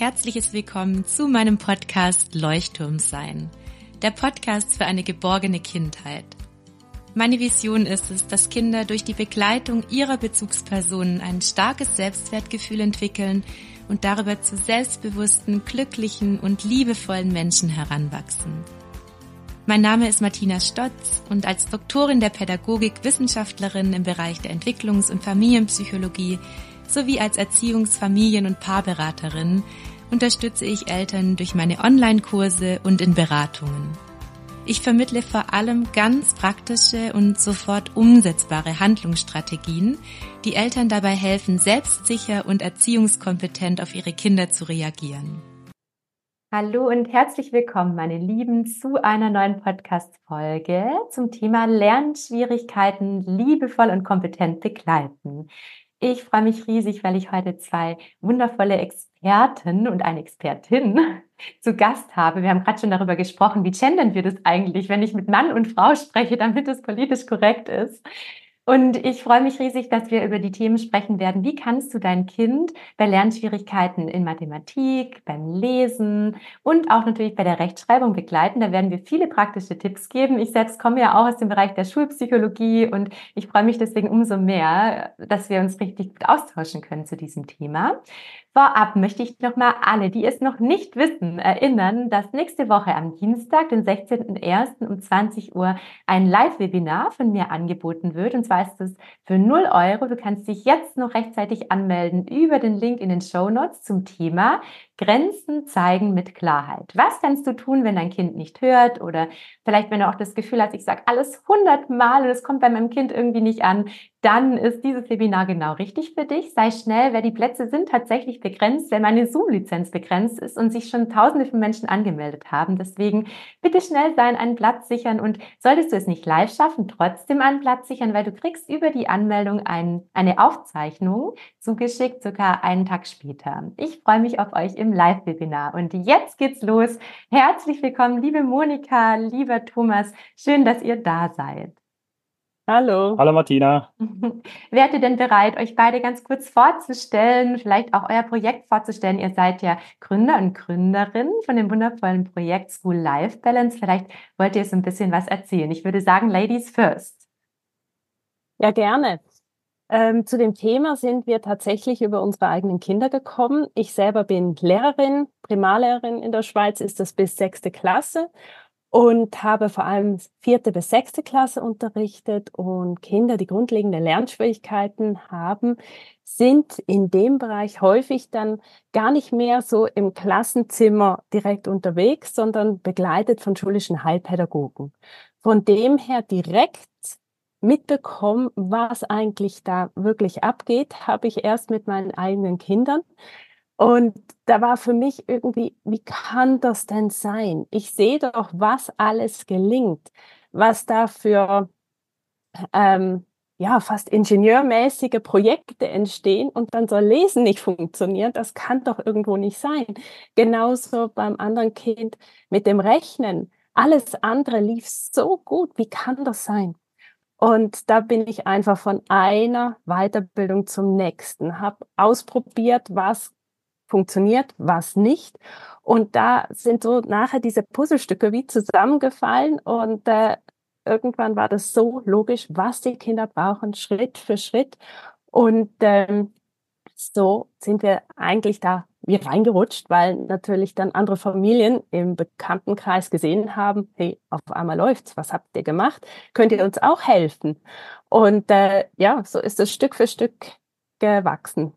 herzliches Willkommen zu meinem Podcast Leuchtturm sein, der Podcast für eine geborgene Kindheit. Meine Vision ist es, dass Kinder durch die Begleitung ihrer Bezugspersonen ein starkes Selbstwertgefühl entwickeln und darüber zu selbstbewussten, glücklichen und liebevollen Menschen heranwachsen. Mein Name ist Martina Stotz und als Doktorin der Pädagogik Wissenschaftlerin im Bereich der Entwicklungs- und Familienpsychologie sowie als Erziehungs-, Familien- und Paarberaterin unterstütze ich Eltern durch meine Online-Kurse und in Beratungen. Ich vermittle vor allem ganz praktische und sofort umsetzbare Handlungsstrategien, die Eltern dabei helfen, selbstsicher und erziehungskompetent auf ihre Kinder zu reagieren. Hallo und herzlich willkommen, meine Lieben, zu einer neuen Podcast-Folge zum Thema Lernschwierigkeiten liebevoll und kompetent begleiten. Ich freue mich riesig, weil ich heute zwei wundervolle Experten und eine Expertin zu Gast habe. Wir haben gerade schon darüber gesprochen, wie gendern wir das eigentlich, wenn ich mit Mann und Frau spreche, damit es politisch korrekt ist. Und ich freue mich riesig, dass wir über die Themen sprechen werden. Wie kannst du dein Kind bei Lernschwierigkeiten in Mathematik, beim Lesen und auch natürlich bei der Rechtschreibung begleiten? Da werden wir viele praktische Tipps geben. Ich selbst komme ja auch aus dem Bereich der Schulpsychologie und ich freue mich deswegen umso mehr, dass wir uns richtig gut austauschen können zu diesem Thema. Vorab möchte ich nochmal alle, die es noch nicht wissen, erinnern, dass nächste Woche am Dienstag, den 16.01. um 20 Uhr ein Live-Webinar von mir angeboten wird. Und zwar ist es für 0 Euro. Du kannst dich jetzt noch rechtzeitig anmelden über den Link in den Show Notes zum Thema Grenzen zeigen mit Klarheit. Was kannst du tun, wenn dein Kind nicht hört oder vielleicht, wenn du auch das Gefühl hast, ich sage alles hundertmal und es kommt bei meinem Kind irgendwie nicht an, dann ist dieses Webinar genau richtig für dich. Sei schnell, weil die Plätze sind tatsächlich begrenzt, weil meine Zoom-Lizenz begrenzt ist und sich schon tausende von Menschen angemeldet haben. Deswegen bitte schnell sein, einen Platz sichern und solltest du es nicht live schaffen, trotzdem einen Platz sichern, weil du kriegst über die Anmeldung ein, eine Aufzeichnung zugeschickt, sogar einen Tag später. Ich freue mich auf euch im Live-Webinar. Und jetzt geht's los. Herzlich willkommen, liebe Monika, lieber Thomas. Schön, dass ihr da seid. Hallo. Hallo Martina. Wärt ihr denn bereit, euch beide ganz kurz vorzustellen, vielleicht auch euer Projekt vorzustellen? Ihr seid ja Gründer und Gründerin von dem wundervollen Projekt School Life Balance. Vielleicht wollt ihr so ein bisschen was erzählen. Ich würde sagen, Ladies first. Ja, gerne. Ähm, zu dem Thema sind wir tatsächlich über unsere eigenen Kinder gekommen. Ich selber bin Lehrerin, Primarlehrerin in der Schweiz, ist das bis sechste Klasse und habe vor allem vierte bis sechste Klasse unterrichtet und Kinder, die grundlegende Lernschwierigkeiten haben, sind in dem Bereich häufig dann gar nicht mehr so im Klassenzimmer direkt unterwegs, sondern begleitet von schulischen Heilpädagogen. Von dem her direkt mitbekommen, was eigentlich da wirklich abgeht, habe ich erst mit meinen eigenen Kindern. Und da war für mich irgendwie, wie kann das denn sein? Ich sehe doch, was alles gelingt, was da für ähm, ja, fast ingenieurmäßige Projekte entstehen und dann soll Lesen nicht funktionieren. Das kann doch irgendwo nicht sein. Genauso beim anderen Kind mit dem Rechnen. Alles andere lief so gut. Wie kann das sein? Und da bin ich einfach von einer Weiterbildung zum nächsten, habe ausprobiert, was funktioniert, was nicht. Und da sind so nachher diese Puzzlestücke wie zusammengefallen und äh, irgendwann war das so logisch, was die Kinder brauchen, Schritt für Schritt. Und ähm, so sind wir eigentlich da wie reingerutscht, weil natürlich dann andere Familien im Bekanntenkreis gesehen haben, hey, auf einmal läuft's, was habt ihr gemacht? Könnt ihr uns auch helfen? Und äh, ja, so ist es Stück für Stück gewachsen.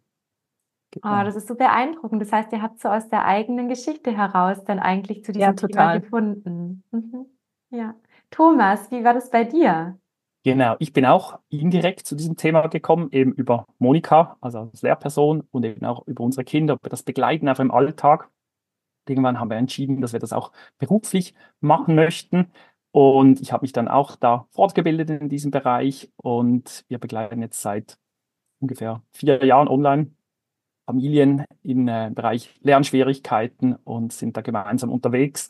Oh, das ist so beeindruckend. Das heißt, ihr habt so aus der eigenen Geschichte heraus dann eigentlich zu diesem ja, Thema gefunden. Mhm. Ja. Thomas, wie war das bei dir? Genau, ich bin auch indirekt zu diesem Thema gekommen, eben über Monika, also als Lehrperson und eben auch über unsere Kinder, über das Begleiten einfach im Alltag. Irgendwann haben wir entschieden, dass wir das auch beruflich machen möchten. Und ich habe mich dann auch da fortgebildet in diesem Bereich und wir begleiten jetzt seit ungefähr vier Jahren online Familien im äh, Bereich Lernschwierigkeiten und sind da gemeinsam unterwegs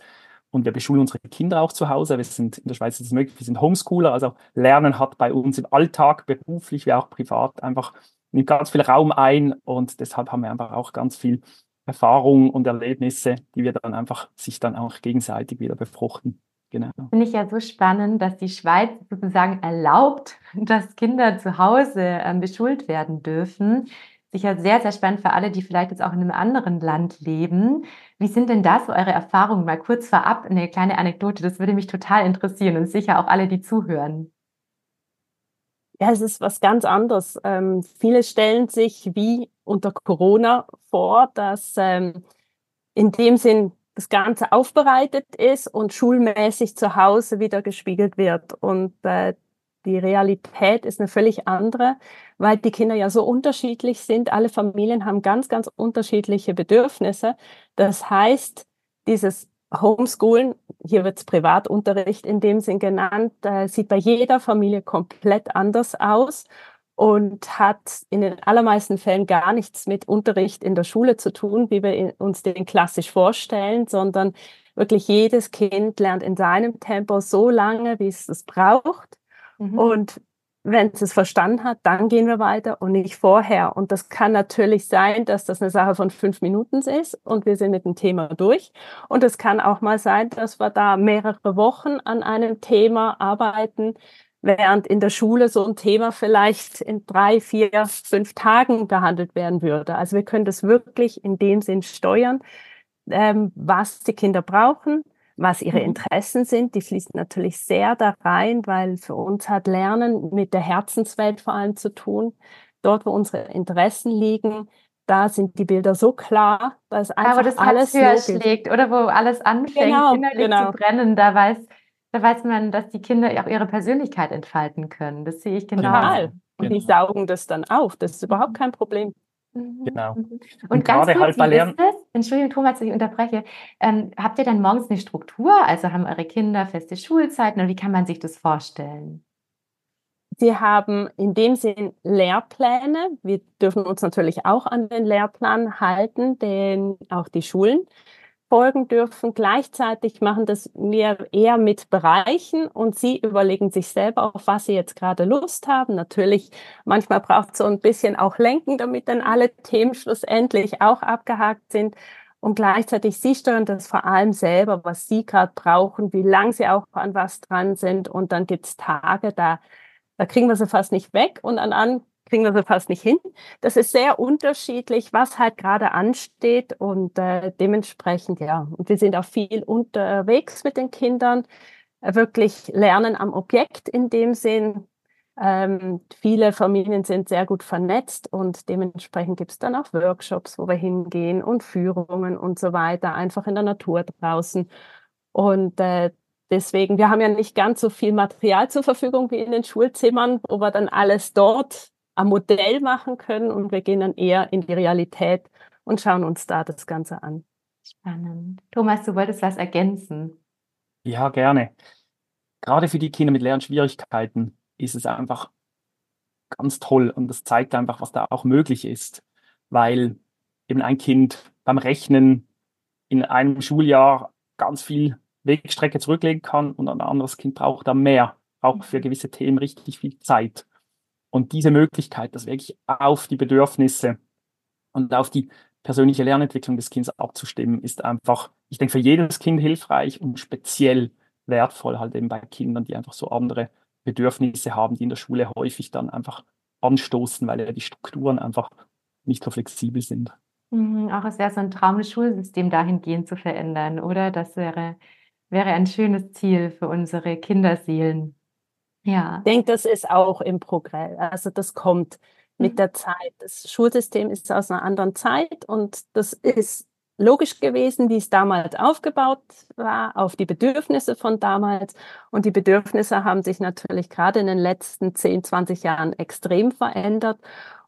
und wir beschulen unsere Kinder auch zu Hause. Wir sind in der Schweiz ist es möglich, wir sind Homeschooler, also Lernen hat bei uns im Alltag, beruflich wie auch privat, einfach nimmt ganz viel Raum ein und deshalb haben wir einfach auch ganz viel Erfahrungen und Erlebnisse, die wir dann einfach sich dann auch gegenseitig wieder befruchten. Genau. Finde ich ja so spannend, dass die Schweiz sozusagen erlaubt, dass Kinder zu Hause ähm, beschult werden dürfen. Sicher sehr, sehr spannend für alle, die vielleicht jetzt auch in einem anderen Land leben. Wie sind denn da so eure Erfahrungen? Mal kurz vorab eine kleine Anekdote, das würde mich total interessieren und sicher auch alle, die zuhören. Ja, es ist was ganz anderes. Ähm, viele stellen sich wie unter Corona vor, dass ähm, in dem Sinn das Ganze aufbereitet ist und schulmäßig zu Hause wieder gespiegelt wird. Und äh, die Realität ist eine völlig andere, weil die Kinder ja so unterschiedlich sind. Alle Familien haben ganz, ganz unterschiedliche Bedürfnisse. Das heißt, dieses Homeschoolen, hier wird es Privatunterricht in dem Sinn genannt, äh, sieht bei jeder Familie komplett anders aus und hat in den allermeisten Fällen gar nichts mit Unterricht in der Schule zu tun, wie wir uns den klassisch vorstellen, sondern wirklich jedes Kind lernt in seinem Tempo so lange, wie es es braucht. Mhm. Und wenn es es verstanden hat, dann gehen wir weiter und nicht vorher. Und das kann natürlich sein, dass das eine Sache von fünf Minuten ist und wir sind mit dem Thema durch. Und es kann auch mal sein, dass wir da mehrere Wochen an einem Thema arbeiten, während in der Schule so ein Thema vielleicht in drei, vier, fünf Tagen behandelt werden würde. Also wir können das wirklich in dem Sinn steuern, ähm, was die Kinder brauchen was ihre mhm. Interessen sind. Die fließen natürlich sehr da rein, weil für uns hat Lernen mit der Herzenswelt vor allem zu tun. Dort, wo unsere Interessen liegen, da sind die Bilder so klar, dass einfach da, wo das alles höher schlägt oder wo alles anfängt, genau, innerlich genau. zu brennen. Da weiß, da weiß man, dass die Kinder auch ihre Persönlichkeit entfalten können. Das sehe ich genau. Total. Und die genau. saugen das dann auf. Das ist überhaupt kein Problem. Mhm, genau. Mhm. Und, und ganz kurz, halt bei Lernen. Entschuldigung, Thomas, dass ich unterbreche. Ähm, habt ihr dann morgens eine Struktur? Also haben eure Kinder feste Schulzeiten oder wie kann man sich das vorstellen? Sie haben in dem Sinn Lehrpläne. Wir dürfen uns natürlich auch an den Lehrplan halten, den auch die Schulen folgen dürfen. Gleichzeitig machen das wir eher mit Bereichen und sie überlegen sich selber, auf was sie jetzt gerade Lust haben. Natürlich, manchmal braucht es so ein bisschen auch Lenken, damit dann alle Themen schlussendlich auch abgehakt sind. Und gleichzeitig, sie steuern das vor allem selber, was sie gerade brauchen, wie lang sie auch an was dran sind. Und dann gibt's Tage, da, da kriegen wir sie fast nicht weg und an, an kriegen wir so fast nicht hin. Das ist sehr unterschiedlich, was halt gerade ansteht und äh, dementsprechend, ja. Und wir sind auch viel unterwegs mit den Kindern, äh, wirklich lernen am Objekt in dem Sinn. Ähm, viele Familien sind sehr gut vernetzt und dementsprechend gibt es dann auch Workshops, wo wir hingehen und Führungen und so weiter, einfach in der Natur draußen. Und äh, deswegen, wir haben ja nicht ganz so viel Material zur Verfügung wie in den Schulzimmern, wo wir dann alles dort am Modell machen können und wir gehen dann eher in die Realität und schauen uns da das Ganze an. Spannend. Thomas, du wolltest was ergänzen. Ja, gerne. Gerade für die Kinder mit Lernschwierigkeiten ist es einfach ganz toll und das zeigt einfach, was da auch möglich ist, weil eben ein Kind beim Rechnen in einem Schuljahr ganz viel Wegstrecke zurücklegen kann und ein anderes Kind braucht da mehr, auch für gewisse Themen richtig viel Zeit. Und diese Möglichkeit, das wirklich auf die Bedürfnisse und auf die persönliche Lernentwicklung des Kindes abzustimmen, ist einfach, ich denke, für jedes Kind hilfreich und speziell wertvoll halt eben bei Kindern, die einfach so andere Bedürfnisse haben, die in der Schule häufig dann einfach anstoßen, weil ja die Strukturen einfach nicht so flexibel sind. Mhm, auch es wäre so ein Traum, das Schulsystem dahingehend zu verändern, oder? Das wäre, wäre ein schönes Ziel für unsere Kinderseelen. Ja. Ich denke, das ist auch im Progress. Also das kommt mit mhm. der Zeit. Das Schulsystem ist aus einer anderen Zeit und das ist logisch gewesen, wie es damals aufgebaut war, auf die Bedürfnisse von damals. Und die Bedürfnisse haben sich natürlich gerade in den letzten 10, 20 Jahren extrem verändert.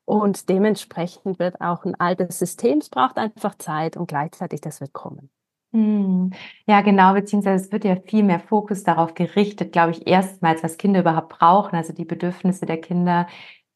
Und dementsprechend wird auch ein altes System, es braucht einfach Zeit und gleichzeitig das wird kommen. Hm. Ja, genau, beziehungsweise es wird ja viel mehr Fokus darauf gerichtet, glaube ich, erstmals, was Kinder überhaupt brauchen, also die Bedürfnisse der Kinder,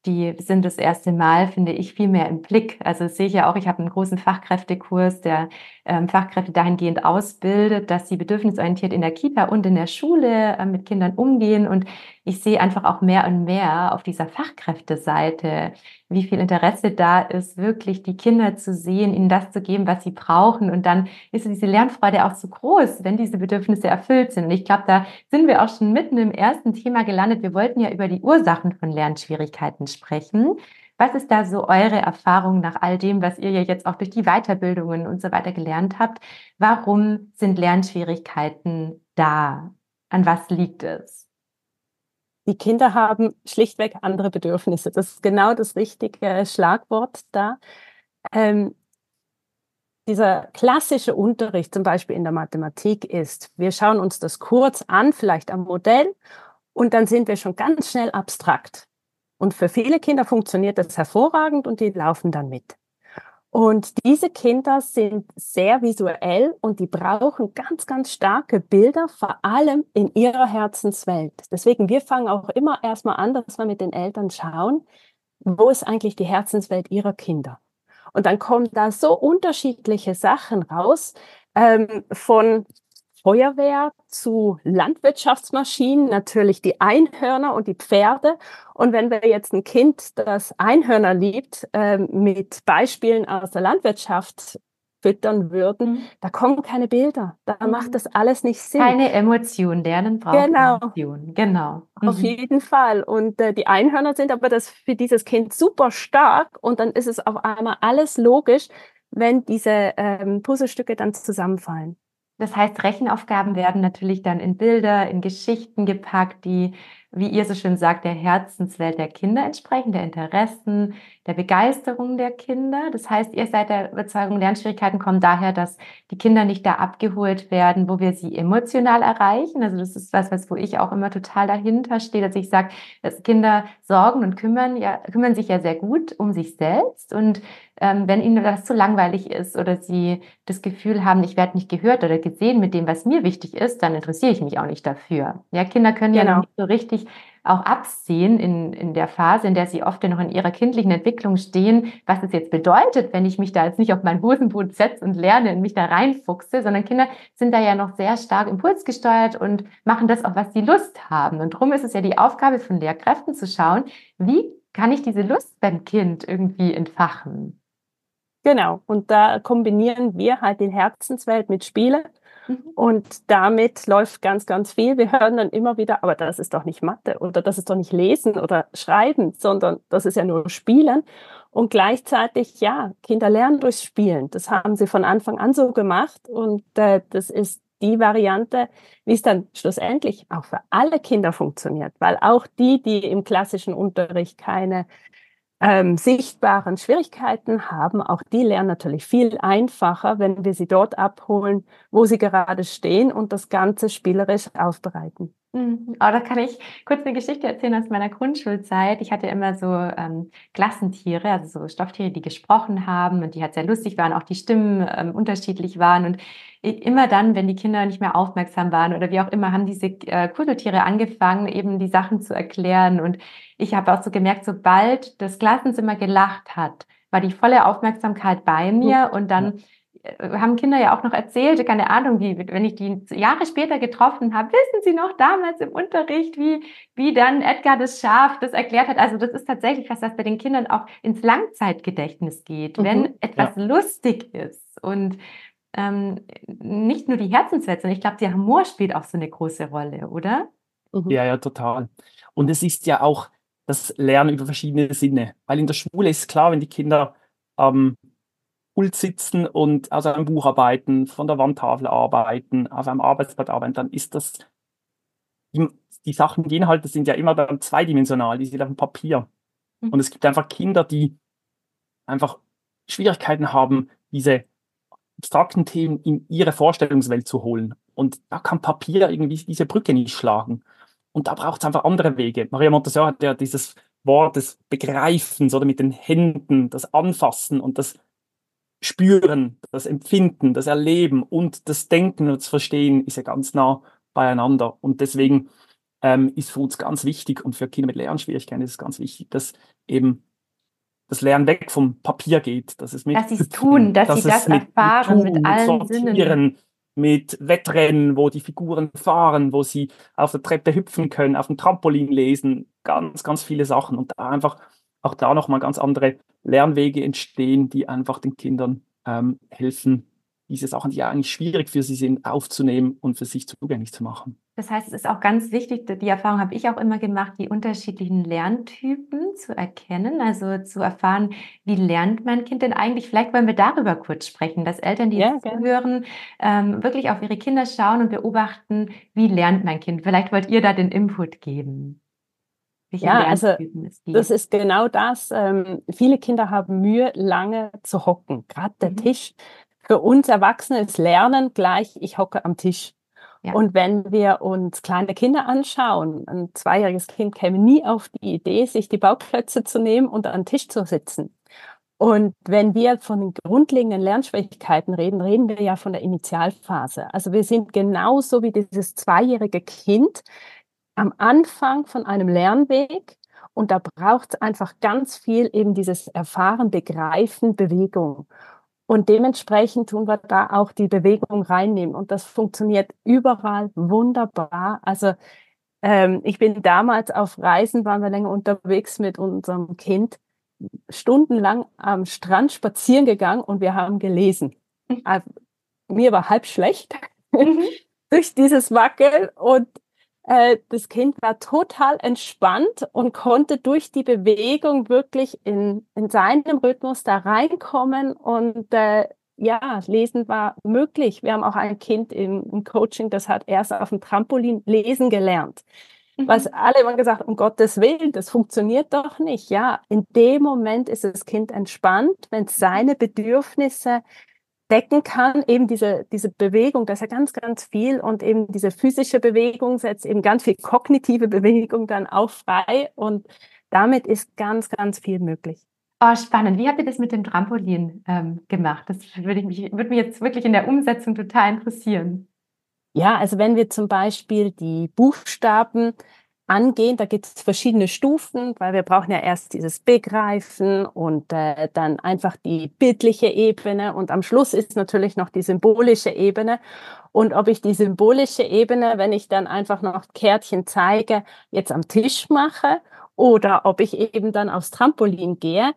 die sind das erste Mal, finde ich, viel mehr im Blick. Also sehe ich ja auch, ich habe einen großen Fachkräftekurs, der ähm, Fachkräfte dahingehend ausbildet, dass sie bedürfnisorientiert in der Kita und in der Schule äh, mit Kindern umgehen. Und ich sehe einfach auch mehr und mehr auf dieser Fachkräfteseite, wie viel Interesse da ist, wirklich die Kinder zu sehen, ihnen das zu geben, was sie brauchen. Und dann ist diese Lernfreude auch so groß, wenn diese Bedürfnisse erfüllt sind. Und ich glaube, da sind wir auch schon mitten im ersten Thema gelandet. Wir wollten ja über die Ursachen von Lernschwierigkeiten sprechen. Was ist da so eure Erfahrung nach all dem, was ihr ja jetzt auch durch die Weiterbildungen und so weiter gelernt habt? Warum sind Lernschwierigkeiten da? An was liegt es? Die Kinder haben schlichtweg andere Bedürfnisse. Das ist genau das richtige Schlagwort da. Ähm, dieser klassische Unterricht, zum Beispiel in der Mathematik, ist, wir schauen uns das kurz an, vielleicht am Modell, und dann sind wir schon ganz schnell abstrakt. Und für viele Kinder funktioniert das hervorragend und die laufen dann mit. Und diese Kinder sind sehr visuell und die brauchen ganz, ganz starke Bilder, vor allem in ihrer Herzenswelt. Deswegen, wir fangen auch immer erstmal an, dass wir mit den Eltern schauen, wo ist eigentlich die Herzenswelt ihrer Kinder? Und dann kommen da so unterschiedliche Sachen raus, ähm, von Feuerwehr zu Landwirtschaftsmaschinen, natürlich die Einhörner und die Pferde. Und wenn wir jetzt ein Kind, das Einhörner liebt, äh, mit Beispielen aus der Landwirtschaft füttern würden, mhm. da kommen keine Bilder. Da mhm. macht das alles nicht Sinn. Keine Emotion, lernen braucht genau. Emotion. Genau. Mhm. Auf jeden Fall. Und äh, die Einhörner sind aber das für dieses Kind super stark und dann ist es auf einmal alles logisch, wenn diese ähm, Puzzlestücke dann zusammenfallen. Das heißt, Rechenaufgaben werden natürlich dann in Bilder, in Geschichten gepackt, die wie ihr so schön sagt, der Herzenswelt der Kinder entsprechen, der Interessen, der Begeisterung der Kinder. Das heißt, ihr seid der Überzeugung, Lernschwierigkeiten kommen daher, dass die Kinder nicht da abgeholt werden, wo wir sie emotional erreichen. Also das ist was, was wo ich auch immer total dahinter stehe, dass ich sage, dass Kinder sorgen und kümmern, ja, kümmern sich ja sehr gut um sich selbst. Und ähm, wenn ihnen das zu langweilig ist oder sie das Gefühl haben, ich werde nicht gehört oder gesehen mit dem, was mir wichtig ist, dann interessiere ich mich auch nicht dafür. Ja, Kinder können genau. ja nicht so richtig auch absehen in, in der Phase, in der sie oft noch in ihrer kindlichen Entwicklung stehen, was es jetzt bedeutet, wenn ich mich da jetzt nicht auf meinen Hosenboot setze und lerne und mich da reinfuchse, sondern Kinder sind da ja noch sehr stark impulsgesteuert und machen das, auf was sie Lust haben. Und darum ist es ja die Aufgabe von Lehrkräften zu schauen, wie kann ich diese Lust beim Kind irgendwie entfachen? Genau, und da kombinieren wir halt die Herzenswelt mit Spiele Mhm. Und damit läuft ganz, ganz viel. Wir hören dann immer wieder, aber das ist doch nicht Mathe oder das ist doch nicht Lesen oder Schreiben, sondern das ist ja nur Spielen. Und gleichzeitig, ja, Kinder lernen durchs Spielen. Das haben sie von Anfang an so gemacht. Und äh, das ist die Variante, wie es dann schlussendlich auch für alle Kinder funktioniert. Weil auch die, die im klassischen Unterricht keine ähm, sichtbaren Schwierigkeiten haben, auch die lernen natürlich viel einfacher, wenn wir sie dort abholen, wo sie gerade stehen und das Ganze spielerisch aufbereiten. Mhm. Oh, da kann ich kurz eine Geschichte erzählen aus meiner Grundschulzeit. Ich hatte immer so ähm, Klassentiere, also so Stofftiere, die gesprochen haben und die halt sehr lustig waren, auch die Stimmen ähm, unterschiedlich waren. Und immer dann, wenn die Kinder nicht mehr aufmerksam waren oder wie auch immer, haben diese äh, Kuscheltiere angefangen, eben die Sachen zu erklären. Und ich habe auch so gemerkt, sobald das Klassenzimmer gelacht hat, war die volle Aufmerksamkeit bei mir und dann äh, haben Kinder ja auch noch erzählt, keine Ahnung, wie, wenn ich die Jahre später getroffen habe, wissen Sie noch damals im Unterricht, wie, wie dann Edgar das Schaf das erklärt hat. Also das ist tatsächlich was, was bei den Kindern auch ins Langzeitgedächtnis geht, mhm. wenn etwas ja. lustig ist und ähm, nicht nur die Herzenswelt, sondern ich glaube, der Humor spielt auch so eine große Rolle, oder? Mhm. Ja, ja, total. Und es ist ja auch das Lernen über verschiedene Sinne, weil in der Schule ist klar, wenn die Kinder am Pult sitzen und aus einem Buch arbeiten, von der Wandtafel arbeiten, auf einem Arbeitsblatt arbeiten, dann ist das, die, die Sachen, die Inhalte sind ja immer dann zweidimensional, die sind auf dem Papier. Mhm. Und es gibt einfach Kinder, die einfach Schwierigkeiten haben, diese abstrakten Themen in ihre Vorstellungswelt zu holen. Und da kann Papier irgendwie diese Brücke nicht schlagen. Und da braucht es einfach andere Wege. Maria Montessori hat ja dieses Wort des Begreifens oder mit den Händen, das Anfassen und das Spüren, das Empfinden, das Erleben und das Denken und das Verstehen ist ja ganz nah beieinander. Und deswegen ähm, ist für uns ganz wichtig und für Kinder mit Lernschwierigkeiten ist es ganz wichtig, dass eben das Lernen weg vom Papier geht, dass es mit dass sie es tun, dass, dass sie das mit, erfahren mit, tun, mit allen mit Sinnen. Mit Wettrennen, wo die Figuren fahren, wo sie auf der Treppe hüpfen können, auf dem Trampolin lesen, ganz, ganz viele Sachen und da einfach auch da nochmal ganz andere Lernwege entstehen, die einfach den Kindern ähm, helfen, diese Sachen, die ja eigentlich schwierig für sie sind, aufzunehmen und für sich zugänglich zu machen. Das heißt, es ist auch ganz wichtig, die Erfahrung habe ich auch immer gemacht, die unterschiedlichen Lerntypen zu erkennen, also zu erfahren, wie lernt mein Kind denn eigentlich? Vielleicht wollen wir darüber kurz sprechen, dass Eltern, die ja, hören, ähm, wirklich auf ihre Kinder schauen und beobachten, wie lernt mein Kind? Vielleicht wollt ihr da den Input geben. Welche ja, also das ist genau das. Ähm, viele Kinder haben Mühe, lange zu hocken. Gerade der mhm. Tisch. Für uns Erwachsene ist Lernen gleich, ich hocke am Tisch. Ja. Und wenn wir uns kleine Kinder anschauen, ein zweijähriges Kind käme nie auf die Idee, sich die Bauklötze zu nehmen und an den Tisch zu sitzen. Und wenn wir von den grundlegenden Lernschwierigkeiten reden, reden wir ja von der Initialphase. Also wir sind genauso wie dieses zweijährige Kind am Anfang von einem Lernweg und da braucht es einfach ganz viel eben dieses Erfahren, Begreifen, Bewegung. Und dementsprechend tun wir da auch die Bewegung reinnehmen. Und das funktioniert überall wunderbar. Also ähm, ich bin damals auf Reisen, waren wir länger unterwegs mit unserem Kind, stundenlang am Strand spazieren gegangen und wir haben gelesen. Mhm. Also, mir war halb schlecht mhm. durch dieses Wackeln und äh, das Kind war total entspannt und konnte durch die Bewegung wirklich in, in seinem Rhythmus da reinkommen und äh, ja, lesen war möglich. Wir haben auch ein Kind im, im Coaching, das hat erst auf dem Trampolin lesen gelernt. Mhm. Was alle immer gesagt, um Gottes Willen, das funktioniert doch nicht. Ja, in dem Moment ist das Kind entspannt, wenn seine Bedürfnisse decken kann, eben diese, diese Bewegung, das ist ja ganz, ganz viel und eben diese physische Bewegung setzt eben ganz viel kognitive Bewegung dann auch frei und damit ist ganz, ganz viel möglich. Oh, spannend. Wie habt ihr das mit dem Trampolin ähm, gemacht? Das würde, mich, würde mich jetzt wirklich in der Umsetzung total interessieren. Ja, also wenn wir zum Beispiel die Buchstaben angehen. Da gibt es verschiedene Stufen, weil wir brauchen ja erst dieses Begreifen und äh, dann einfach die bildliche Ebene und am Schluss ist natürlich noch die symbolische Ebene. Und ob ich die symbolische Ebene, wenn ich dann einfach noch Kärtchen zeige, jetzt am Tisch mache oder ob ich eben dann aufs Trampolin gehe,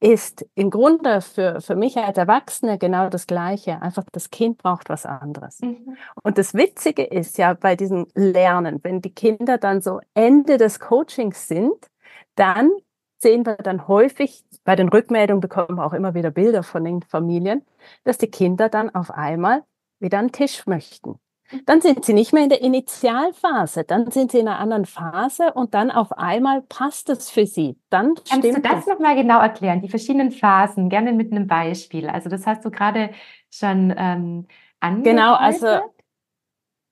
ist im Grunde für, für mich als Erwachsene genau das Gleiche. Einfach das Kind braucht was anderes. Mhm. Und das Witzige ist ja bei diesem Lernen, wenn die Kinder dann so Ende des Coachings sind, dann sehen wir dann häufig, bei den Rückmeldungen bekommen wir auch immer wieder Bilder von den Familien, dass die Kinder dann auf einmal wieder einen Tisch möchten. Dann sind sie nicht mehr in der Initialphase, dann sind sie in einer anderen Phase und dann auf einmal passt es für sie. Dann Kannst du das nochmal genau erklären, die verschiedenen Phasen, gerne mit einem Beispiel? Also das hast du gerade schon ähm, angedeutet. Genau, also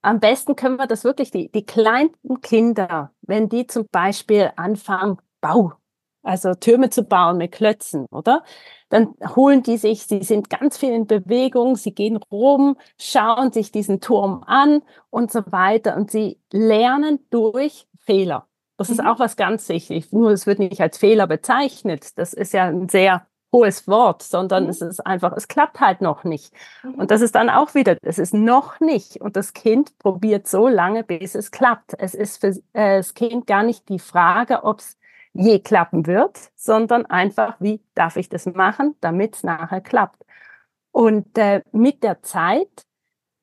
am besten können wir das wirklich, die, die kleinsten Kinder, wenn die zum Beispiel anfangen, Bau, also Türme zu bauen mit Klötzen, oder? Dann holen die sich, sie sind ganz viel in Bewegung, sie gehen rum, schauen sich diesen Turm an und so weiter. Und sie lernen durch Fehler. Das mhm. ist auch was ganz wichtig. Nur es wird nicht als Fehler bezeichnet. Das ist ja ein sehr hohes Wort, sondern mhm. es ist einfach, es klappt halt noch nicht. Mhm. Und das ist dann auch wieder, es ist noch nicht. Und das Kind probiert so lange, bis es klappt. Es ist für äh, das Kind gar nicht die Frage, ob es je klappen wird, sondern einfach, wie darf ich das machen, damit es nachher klappt. Und äh, mit der Zeit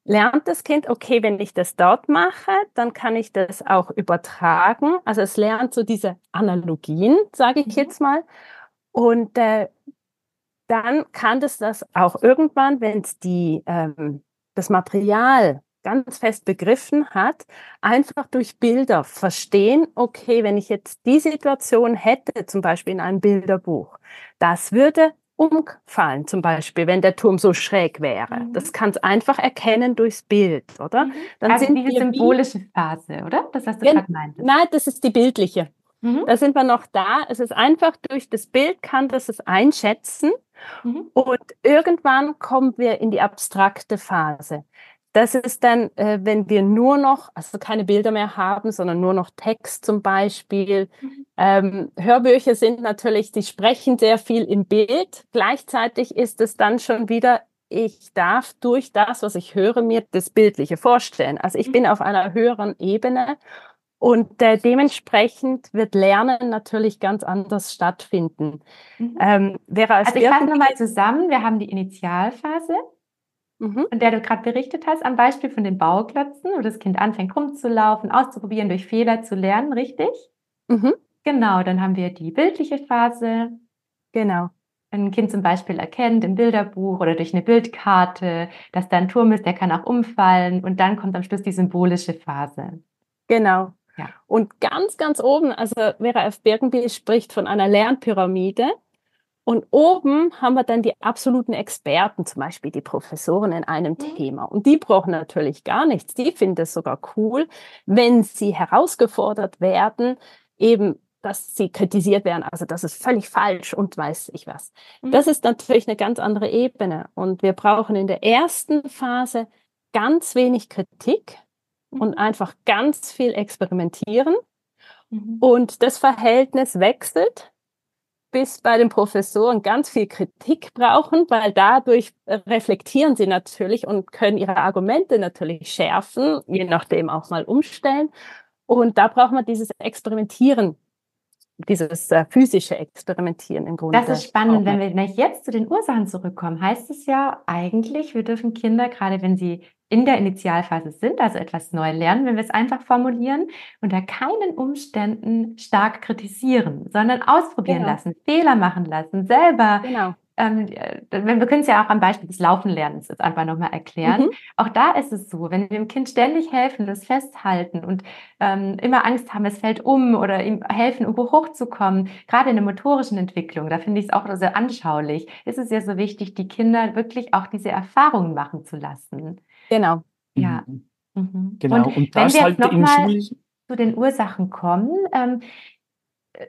lernt das Kind, okay, wenn ich das dort mache, dann kann ich das auch übertragen. Also es lernt so diese Analogien, sage ich mhm. jetzt mal. Und äh, dann kann das das auch irgendwann, wenn es die ähm, das Material ganz fest begriffen hat, einfach durch Bilder verstehen, okay, wenn ich jetzt die Situation hätte, zum Beispiel in einem Bilderbuch, das würde umfallen, zum Beispiel, wenn der Turm so schräg wäre. Mhm. Das kann es einfach erkennen durchs Bild, oder? Mhm. Dann also sind diese symbolische Phase, oder? Das hast du ja, gerade gemeint. Nein, das ist die bildliche. Mhm. Da sind wir noch da. Es ist einfach durch das Bild kann das es einschätzen. Mhm. Und irgendwann kommen wir in die abstrakte Phase. Das ist dann, äh, wenn wir nur noch, also keine Bilder mehr haben, sondern nur noch Text zum Beispiel. Mhm. Ähm, Hörbücher sind natürlich, die sprechen sehr viel im Bild. Gleichzeitig ist es dann schon wieder, ich darf durch das, was ich höre, mir das Bildliche vorstellen. Also ich mhm. bin auf einer höheren Ebene Und äh, dementsprechend wird Lernen natürlich ganz anders stattfinden. Mhm. Ähm, wäre als also ich fasse nochmal zusammen, wir haben die Initialphase, mhm. von der du gerade berichtet hast, am Beispiel von den Bauklötzen, wo das Kind anfängt rumzulaufen, auszuprobieren, durch Fehler zu lernen, richtig? Mhm. Genau, dann haben wir die bildliche Phase. Genau. Wenn ein Kind zum Beispiel erkennt im Bilderbuch oder durch eine Bildkarte, dass da ein Turm ist, der kann auch umfallen und dann kommt am Schluss die symbolische Phase. Genau. Ja. Und ganz, ganz oben, also Vera F. Birkenbiel spricht von einer Lernpyramide. Und oben haben wir dann die absoluten Experten, zum Beispiel die Professoren in einem mhm. Thema. Und die brauchen natürlich gar nichts. Die finden es sogar cool, wenn sie herausgefordert werden, eben, dass sie kritisiert werden. Also das ist völlig falsch und weiß ich was. Mhm. Das ist natürlich eine ganz andere Ebene. Und wir brauchen in der ersten Phase ganz wenig Kritik, und mhm. einfach ganz viel experimentieren. Mhm. Und das Verhältnis wechselt, bis bei den Professoren ganz viel Kritik brauchen, weil dadurch reflektieren sie natürlich und können ihre Argumente natürlich schärfen, je nachdem auch mal umstellen. Und da braucht man dieses Experimentieren dieses äh, physische Experimentieren im Grunde. Das ist spannend. Wenn wir jetzt zu den Ursachen zurückkommen, heißt es ja eigentlich, wir dürfen Kinder, gerade wenn sie in der Initialphase sind, also etwas neu lernen, wenn wir es einfach formulieren, unter keinen Umständen stark kritisieren, sondern ausprobieren genau. lassen, Fehler machen lassen, selber genau ähm, äh, wir können es ja auch am Beispiel des Laufenlernens jetzt einfach nochmal erklären. Mhm. Auch da ist es so, wenn wir dem Kind ständig helfen, das festhalten und ähm, immer Angst haben, es fällt um oder ihm helfen, irgendwo hochzukommen, gerade in der motorischen Entwicklung, da finde ich es auch sehr anschaulich, ist es ja so wichtig, die Kinder wirklich auch diese Erfahrungen machen zu lassen. Genau. Ja. Mhm. Mhm. Genau. Und, und wenn wir halt jetzt nochmal zu den Ursachen kommen, ähm,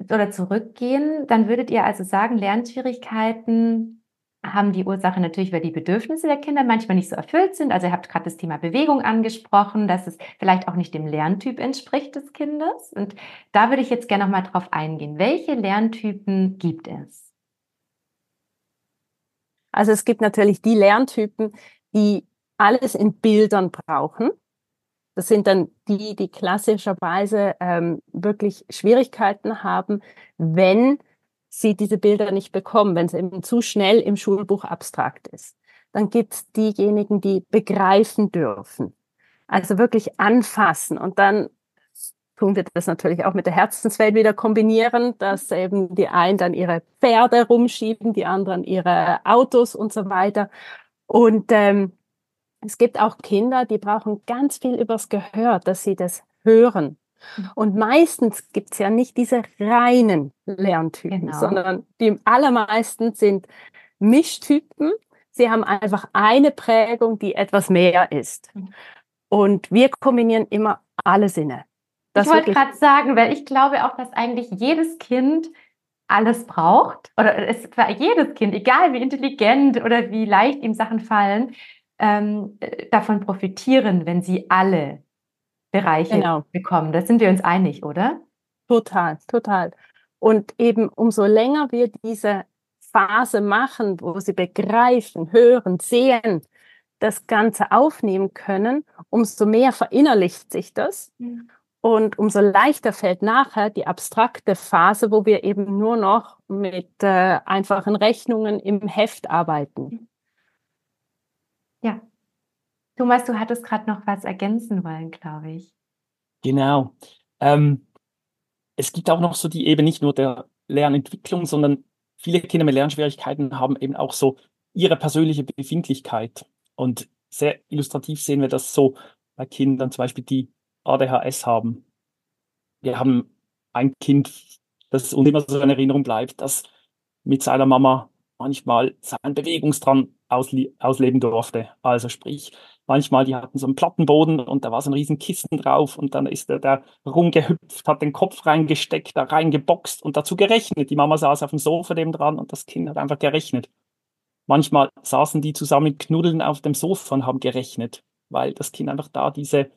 oder zurückgehen, dann würdet ihr also sagen, Lernschwierigkeiten haben die Ursache natürlich, weil die Bedürfnisse der Kinder manchmal nicht so erfüllt sind. Also ihr habt gerade das Thema Bewegung angesprochen, dass es vielleicht auch nicht dem Lerntyp entspricht des Kindes. Und da würde ich jetzt gerne nochmal drauf eingehen. Welche Lerntypen gibt es? Also es gibt natürlich die Lerntypen, die alles in Bildern brauchen. Das sind dann die, die klassischerweise ähm, wirklich Schwierigkeiten haben, wenn sie diese Bilder nicht bekommen, wenn es eben zu schnell im Schulbuch abstrakt ist. Dann gibt es diejenigen, die begreifen dürfen. Also wirklich anfassen und dann tun wir das natürlich auch mit der Herzenswelt wieder kombinieren, dass eben die einen dann ihre Pferde rumschieben, die anderen ihre Autos und so weiter. Und ähm, es gibt auch Kinder, die brauchen ganz viel übers Gehör, dass sie das hören. Mhm. Und meistens gibt es ja nicht diese reinen Lerntypen, genau. sondern die allermeisten sind Mischtypen. Sie haben einfach eine Prägung, die etwas mehr ist. Mhm. Und wir kombinieren immer alle Sinne. Das ich wollte gerade sagen, weil ich glaube auch, dass eigentlich jedes Kind alles braucht oder es jedes Kind, egal wie intelligent oder wie leicht ihm Sachen fallen, ähm, davon profitieren, wenn sie alle Bereiche genau. bekommen. Da sind wir uns einig, oder? Total, total. Und eben umso länger wir diese Phase machen, wo sie begreifen, hören, sehen, das Ganze aufnehmen können, umso mehr verinnerlicht sich das. Mhm. Und umso leichter fällt nachher die abstrakte Phase, wo wir eben nur noch mit äh, einfachen Rechnungen im Heft arbeiten. Ja. Thomas, du hattest gerade noch was ergänzen wollen, glaube ich. Genau. Ähm, es gibt auch noch so die eben nicht nur der Lernentwicklung, sondern viele Kinder mit Lernschwierigkeiten haben eben auch so ihre persönliche Befindlichkeit. Und sehr illustrativ sehen wir das so bei Kindern, zum Beispiel, die ADHS haben. Wir haben ein Kind, das uns immer so in Erinnerung bleibt, das mit seiner Mama manchmal seinen Bewegungsdrang ausleben durfte. Also sprich, manchmal, die hatten so einen Plattenboden und da war so ein riesen Kissen drauf und dann ist er da rumgehüpft, hat den Kopf reingesteckt, da reingeboxt und dazu gerechnet. Die Mama saß auf dem Sofa neben dran und das Kind hat einfach gerechnet. Manchmal saßen die zusammen mit Knuddeln auf dem Sofa und haben gerechnet, weil das Kind einfach da diese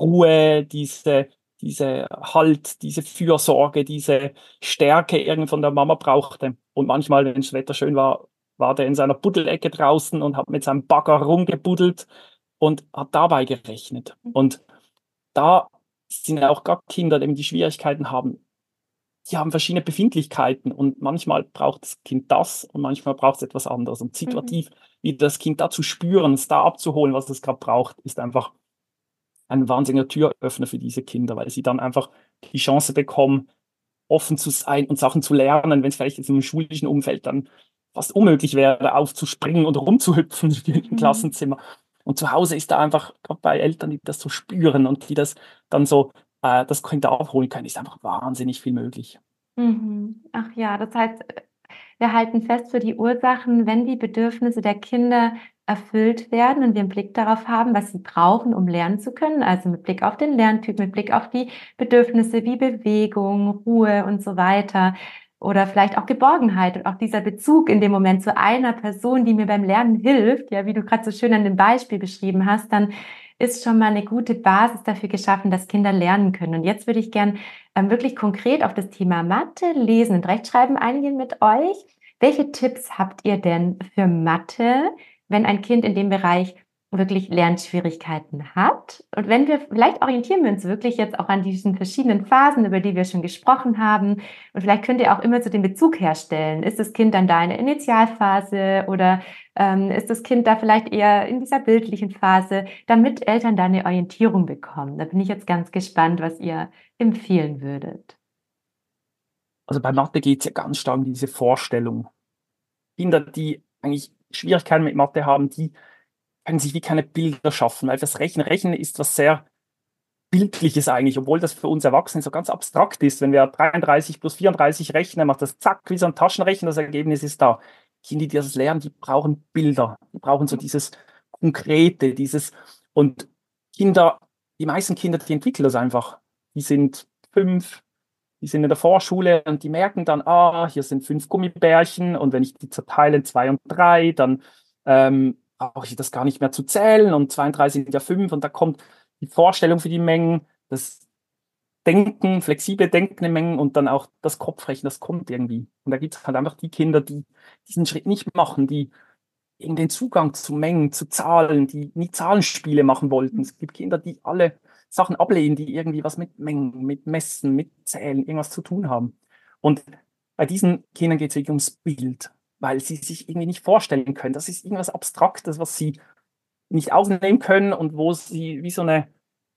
Ruhe, diese, diese Halt, diese Fürsorge, diese Stärke irgend von der Mama brauchte. Und manchmal, wenn das Wetter schön war, war der in seiner Buddelecke draußen und hat mit seinem Bagger rumgebuddelt und hat dabei gerechnet. Mhm. Und da sind ja auch gar Kinder, die Schwierigkeiten haben, die haben verschiedene Befindlichkeiten und manchmal braucht das Kind das und manchmal braucht es etwas anderes. Und situativ mhm. wie das Kind da zu spüren, es da abzuholen, was es gerade braucht, ist einfach ein wahnsinniger Türöffner für diese Kinder, weil sie dann einfach die Chance bekommen, offen zu sein und Sachen zu lernen, wenn es vielleicht jetzt im schulischen Umfeld dann fast unmöglich wäre, aufzuspringen und rumzuhüpfen im mhm. Klassenzimmer. Und zu Hause ist da einfach, gerade bei Eltern, die das so spüren und die das dann so, äh, das Kind aufholen können, ist einfach wahnsinnig viel möglich. Mhm. Ach ja, das heißt, wir halten fest für die Ursachen, wenn die Bedürfnisse der Kinder erfüllt werden und wir einen Blick darauf haben, was sie brauchen, um lernen zu können, also mit Blick auf den Lerntyp, mit Blick auf die Bedürfnisse wie Bewegung, Ruhe und so weiter, oder vielleicht auch Geborgenheit und auch dieser Bezug in dem Moment zu einer Person, die mir beim Lernen hilft, ja, wie du gerade so schön an dem Beispiel beschrieben hast, dann ist schon mal eine gute Basis dafür geschaffen, dass Kinder lernen können. Und jetzt würde ich gern ähm, wirklich konkret auf das Thema Mathe, Lesen und Rechtschreiben eingehen mit euch. Welche Tipps habt ihr denn für Mathe, wenn ein Kind in dem Bereich wirklich Lernschwierigkeiten hat. Und wenn wir, vielleicht orientieren wir uns wirklich jetzt auch an diesen verschiedenen Phasen, über die wir schon gesprochen haben. Und vielleicht könnt ihr auch immer so den Bezug herstellen. Ist das Kind dann da in der Initialphase oder ähm, ist das Kind da vielleicht eher in dieser bildlichen Phase, damit Eltern da eine Orientierung bekommen? Da bin ich jetzt ganz gespannt, was ihr empfehlen würdet. Also bei Mathe geht es ja ganz stark um diese Vorstellung. Kinder, die eigentlich Schwierigkeiten mit Mathe haben, die können sich wie keine Bilder schaffen, weil das Rechnen, Rechnen ist was sehr Bildliches eigentlich, obwohl das für uns Erwachsene so ganz abstrakt ist. Wenn wir 33 plus 34 rechnen, macht das zack, wie so ein Taschenrechner, das Ergebnis ist da. Kinder, die das lernen, die brauchen Bilder, die brauchen so dieses Konkrete, dieses, und Kinder, die meisten Kinder, die entwickeln das einfach. Die sind fünf, die sind in der Vorschule und die merken dann, ah, hier sind fünf Gummibärchen und wenn ich die zerteile in zwei und drei, dann ähm, brauche ich das gar nicht mehr zu zählen und 32 sind ja 5 und da kommt die Vorstellung für die Mengen, das Denken, flexible Denken in Mengen und dann auch das Kopfrechnen, das kommt irgendwie. Und da gibt es halt einfach die Kinder, die diesen Schritt nicht machen, die in den Zugang zu Mengen, zu Zahlen, die nie Zahlenspiele machen wollten. Es gibt Kinder, die alle Sachen ablehnen, die irgendwie was mit Mengen, mit Messen, mit Zählen, irgendwas zu tun haben. Und bei diesen Kindern geht es wirklich ums Bild weil sie sich irgendwie nicht vorstellen können. Das ist irgendwas Abstraktes, was sie nicht aufnehmen können und wo sie wie so eine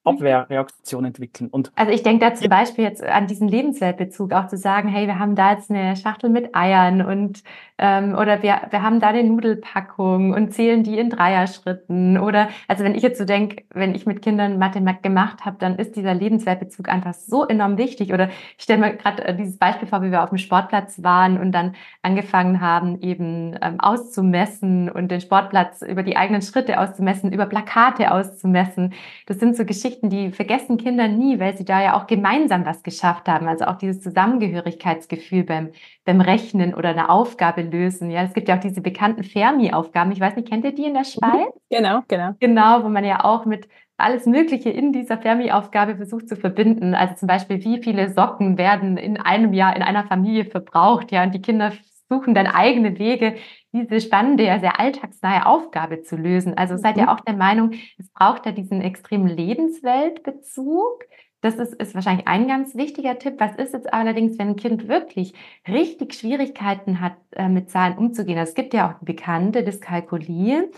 Abwehrreaktion entwickeln. Und also ich denke da zum Beispiel jetzt an diesen Lebensweltbezug, auch zu sagen, hey, wir haben da jetzt eine Schachtel mit Eiern und ähm, oder wir, wir haben da eine Nudelpackung und zählen die in Dreierschritten. Oder also wenn ich jetzt so denke, wenn ich mit Kindern Mathe gemacht habe, dann ist dieser Lebensweltbezug einfach so enorm wichtig. Oder ich stelle mir gerade äh, dieses Beispiel vor, wie wir auf dem Sportplatz waren und dann angefangen haben, eben ähm, auszumessen und den Sportplatz über die eigenen Schritte auszumessen, über Plakate auszumessen. Das sind so Geschichten, Geschichten, die vergessen Kinder nie, weil sie da ja auch gemeinsam was geschafft haben. Also auch dieses Zusammengehörigkeitsgefühl beim, beim Rechnen oder eine Aufgabe lösen. Ja, es gibt ja auch diese bekannten Fermi-Aufgaben. Ich weiß nicht, kennt ihr die in der mhm. Schweiz? Genau, genau. Genau, wo man ja auch mit alles Mögliche in dieser Fermi-Aufgabe versucht zu verbinden. Also zum Beispiel, wie viele Socken werden in einem Jahr in einer Familie verbraucht, ja, und die Kinder suchen dann eigene Wege, diese spannende, ja sehr alltagsnahe Aufgabe zu lösen. Also seid ihr mhm. auch der Meinung, es braucht da diesen extremen Lebensweltbezug? Das ist, ist wahrscheinlich ein ganz wichtiger Tipp. Was ist jetzt allerdings, wenn ein Kind wirklich richtig Schwierigkeiten hat, äh, mit Zahlen umzugehen? Also es gibt ja auch die bekannte Dyskalkulie.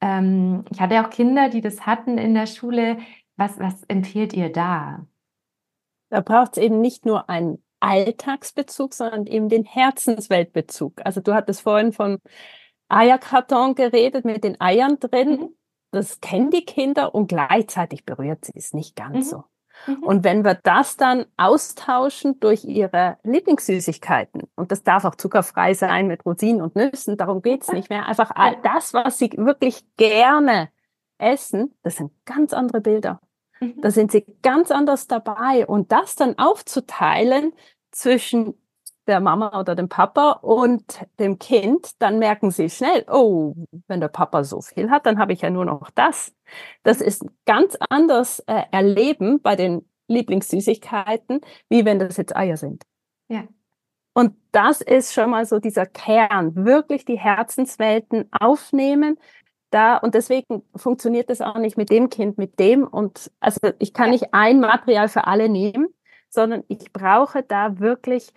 Ähm, ich hatte auch Kinder, die das hatten in der Schule. Was, was empfiehlt ihr da? Da braucht es eben nicht nur ein Alltagsbezug, sondern eben den Herzensweltbezug. Also du hattest vorhin von Eierkarton geredet mit den Eiern drin. Mhm. Das kennen die Kinder und gleichzeitig berührt sie es nicht ganz mhm. so. Mhm. Und wenn wir das dann austauschen durch ihre Lieblingssüßigkeiten, und das darf auch zuckerfrei sein mit Rosinen und Nüssen, darum geht's nicht mehr, einfach all das, was sie wirklich gerne essen, das sind ganz andere Bilder. Mhm. Da sind sie ganz anders dabei. Und das dann aufzuteilen zwischen der Mama oder dem Papa und dem Kind, dann merken sie schnell, oh, wenn der Papa so viel hat, dann habe ich ja nur noch das. Das ist ganz anders äh, erleben bei den Lieblingssüßigkeiten, wie wenn das jetzt Eier sind. Ja. Und das ist schon mal so dieser Kern, wirklich die Herzenswelten aufnehmen, da, und deswegen funktioniert das auch nicht mit dem Kind, mit dem. Und also ich kann nicht ein Material für alle nehmen, sondern ich brauche da wirklich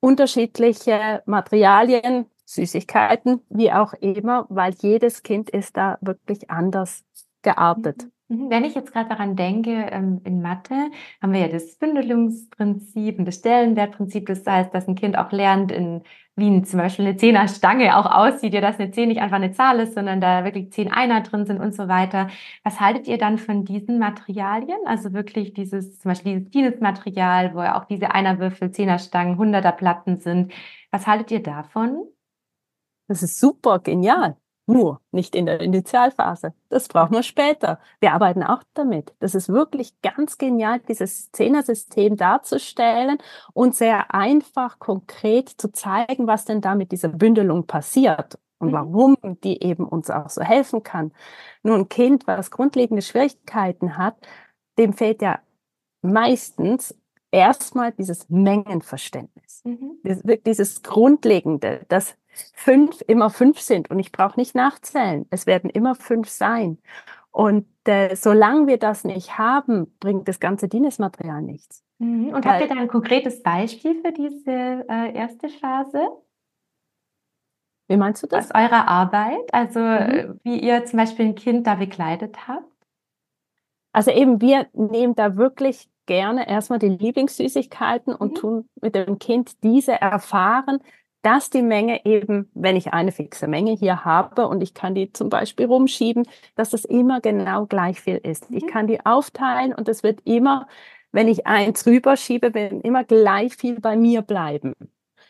unterschiedliche Materialien, Süßigkeiten, wie auch immer, weil jedes Kind ist da wirklich anders geartet. Mhm. Wenn ich jetzt gerade daran denke, ähm, in Mathe haben wir ja das Bündelungsprinzip und das Stellenwertprinzip. Das heißt, dass ein Kind auch lernt, in, wie zum Beispiel eine Zehnerstange auch aussieht, ja, dass eine Zehn nicht einfach eine Zahl ist, sondern da wirklich zehn Einer drin sind und so weiter. Was haltet ihr dann von diesen Materialien? Also wirklich dieses, zum Beispiel dieses Dienestmaterial, wo ja auch diese Einerwürfel, Zehnerstangen, Hunderterplatten sind. Was haltet ihr davon? Das ist super genial. Nur nicht in der Initialphase. Das brauchen wir später. Wir arbeiten auch damit. Das ist wirklich ganz genial, dieses Zehner-System darzustellen und sehr einfach konkret zu zeigen, was denn da mit dieser Bündelung passiert und mhm. warum die eben uns auch so helfen kann. Nur ein Kind, was grundlegende Schwierigkeiten hat, dem fehlt ja meistens erstmal dieses Mengenverständnis. Mhm. Dieses Grundlegende, das fünf immer fünf sind und ich brauche nicht nachzählen. Es werden immer fünf sein. Und äh, solange wir das nicht haben, bringt das ganze Dienestmaterial nichts. Mhm. Und habt ihr da ein konkretes Beispiel für diese äh, erste Phase? Wie meinst du das? Aus eurer Arbeit, also mhm. wie ihr zum Beispiel ein Kind da begleitet habt? Also eben, wir nehmen da wirklich gerne erstmal die Lieblingssüßigkeiten und mhm. tun mit dem Kind diese erfahren, dass die Menge eben, wenn ich eine fixe Menge hier habe und ich kann die zum Beispiel rumschieben, dass das immer genau gleich viel ist. Ich mhm. kann die aufteilen und es wird immer, wenn ich eins rüberschiebe, wird immer gleich viel bei mir bleiben.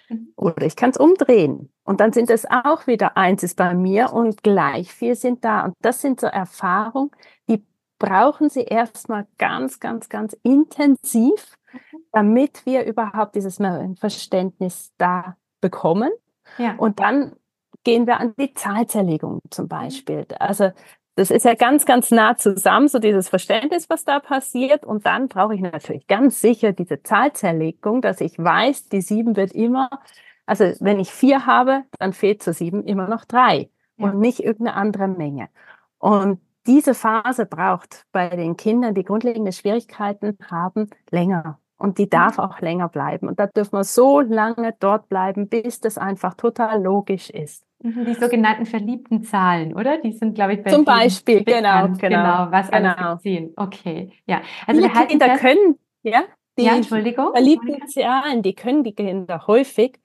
Mhm. Oder ich kann es umdrehen und dann sind es auch wieder eins ist bei mir und gleich viel sind da. Und das sind so Erfahrungen, brauchen Sie erstmal ganz, ganz, ganz intensiv, mhm. damit wir überhaupt dieses Verständnis da bekommen. Ja. Und dann gehen wir an die Zahlzerlegung zum Beispiel. Also das ist ja ganz, ganz nah zusammen, so dieses Verständnis, was da passiert. Und dann brauche ich natürlich ganz sicher diese Zahlzerlegung, dass ich weiß, die sieben wird immer, also wenn ich vier habe, dann fehlt zur sieben immer noch drei ja. und nicht irgendeine andere Menge. Und diese Phase braucht bei den Kindern, die grundlegende Schwierigkeiten haben, länger. Und die darf auch länger bleiben. Und da dürfen wir so lange dort bleiben, bis das einfach total logisch ist. Mhm, die sogenannten verliebten Zahlen, oder? Die sind, glaube ich, bei Zum Beispiel, genau, genau. Genau, was genau. alles ziehen. Okay, ja. Also die Kinder fest, können, ja, die ja, Entschuldigung. verliebten Zahlen, die können die Kinder häufig,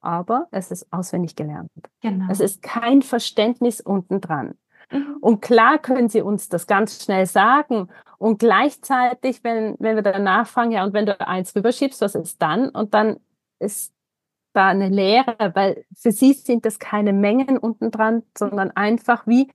aber es ist auswendig gelernt. Genau. Es ist kein Verständnis unten dran. Mhm. Und klar können sie uns das ganz schnell sagen. Und gleichzeitig, wenn, wenn wir dann nachfragen, ja, und wenn du eins rüberschiebst, was ist dann? Und dann ist da eine Lehre, weil für sie sind das keine Mengen unten dran, sondern einfach wie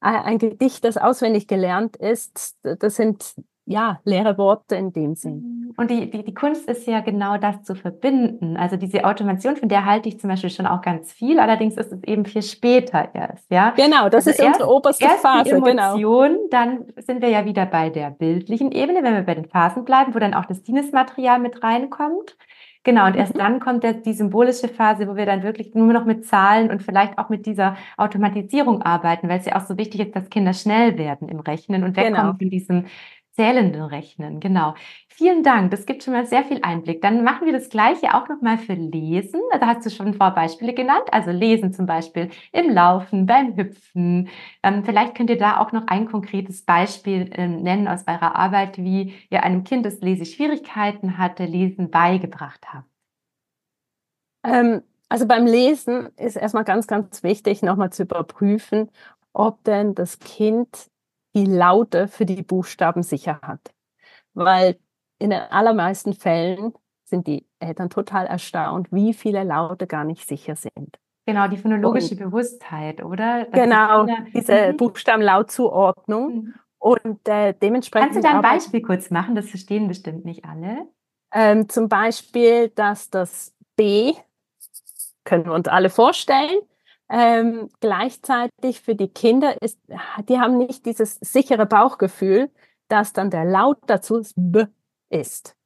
ein Gedicht, das auswendig gelernt ist. Das sind ja, leere Worte in dem Sinn. Mhm. Und die, die, die Kunst ist ja genau das zu verbinden. Also diese Automation, von der halte ich zum Beispiel schon auch ganz viel. Allerdings ist es eben viel später erst, ja. Genau, das also ist erst, unsere oberste erst Phase. Die genau. Emotion, genau. dann sind wir ja wieder bei der bildlichen Ebene, wenn wir bei den Phasen bleiben, wo dann auch das Dienestmaterial mit reinkommt. Genau, und erst mhm. dann kommt der, die symbolische Phase, wo wir dann wirklich nur noch mit Zahlen und vielleicht auch mit dieser Automatisierung arbeiten, weil es ja auch so wichtig ist, dass Kinder schnell werden im Rechnen und wegkommen genau. von diesem zählenden Rechnen, genau. Vielen Dank, das gibt schon mal sehr viel Einblick. Dann machen wir das Gleiche auch nochmal für Lesen. Da hast du schon ein paar Beispiele genannt. Also Lesen zum Beispiel im Laufen, beim Hüpfen. Ähm, vielleicht könnt ihr da auch noch ein konkretes Beispiel äh, nennen aus eurer Arbeit, wie ihr einem Kind, das Leseschwierigkeiten hatte, Lesen beigebracht habt. Ähm, also beim Lesen ist erstmal ganz, ganz wichtig, nochmal zu überprüfen, ob denn das Kind die Laute für die Buchstaben sicher hat. Weil in den allermeisten Fällen sind die Eltern total erstaunt, wie viele Laute gar nicht sicher sind. Genau, die phonologische und, Bewusstheit, oder? Das genau, die diese mhm. Buchstabenlautzuordnung. Mhm. Und äh, dementsprechend. Kannst du da ein Beispiel kurz machen? Das verstehen bestimmt nicht alle. Ähm, zum Beispiel, dass das B, können wir uns alle vorstellen, ähm, gleichzeitig für die Kinder ist, die haben nicht dieses sichere Bauchgefühl, dass dann der Laut dazu B ist.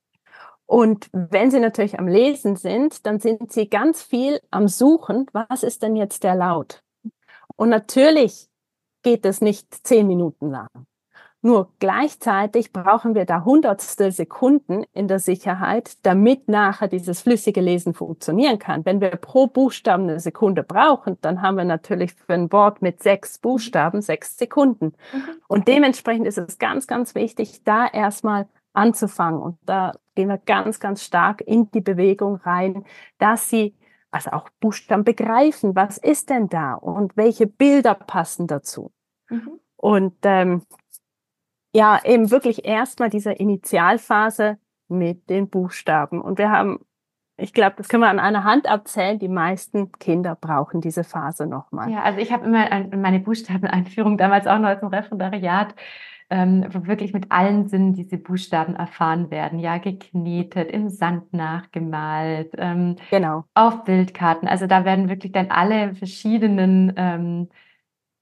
Und wenn sie natürlich am Lesen sind, dann sind sie ganz viel am Suchen, was ist denn jetzt der Laut? Und natürlich geht es nicht zehn Minuten lang. Nur gleichzeitig brauchen wir da hundertstel Sekunden in der Sicherheit, damit nachher dieses flüssige Lesen funktionieren kann. Wenn wir pro Buchstaben eine Sekunde brauchen, dann haben wir natürlich für ein Wort mit sechs Buchstaben sechs Sekunden. Mhm. Und dementsprechend ist es ganz, ganz wichtig, da erstmal anzufangen. Und da gehen wir ganz, ganz stark in die Bewegung rein, dass sie also auch Buchstaben begreifen, was ist denn da und welche Bilder passen dazu. Mhm. Und ähm, ja, eben wirklich erstmal diese Initialphase mit den Buchstaben. Und wir haben, ich glaube, das können wir an einer Hand abzählen, die meisten Kinder brauchen diese Phase nochmal. Ja, also ich habe immer meine Buchstabeneinführung damals auch noch als im Referendariat ähm, wo wirklich mit allen Sinnen diese Buchstaben erfahren werden. Ja, geknetet, im Sand nachgemalt, ähm, genau. auf Bildkarten. Also da werden wirklich dann alle verschiedenen ähm, äh,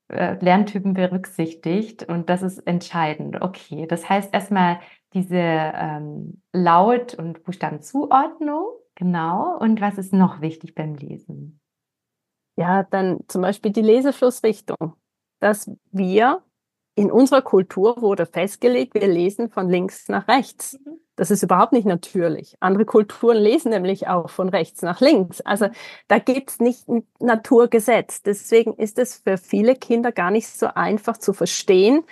Lerntypen berücksichtigt und das ist entscheidend. Okay, das heißt erstmal diese ähm, Laut- und Buchstabenzuordnung, genau. Und was ist noch wichtig beim Lesen? Ja, dann zum Beispiel die Leseflussrichtung, dass wir in unserer Kultur wurde festgelegt, wir lesen von links nach rechts. Mhm. Das ist überhaupt nicht natürlich. Andere Kulturen lesen nämlich auch von rechts nach links. Also da gibt's nicht ein Naturgesetz. Deswegen ist es für viele Kinder gar nicht so einfach zu verstehen,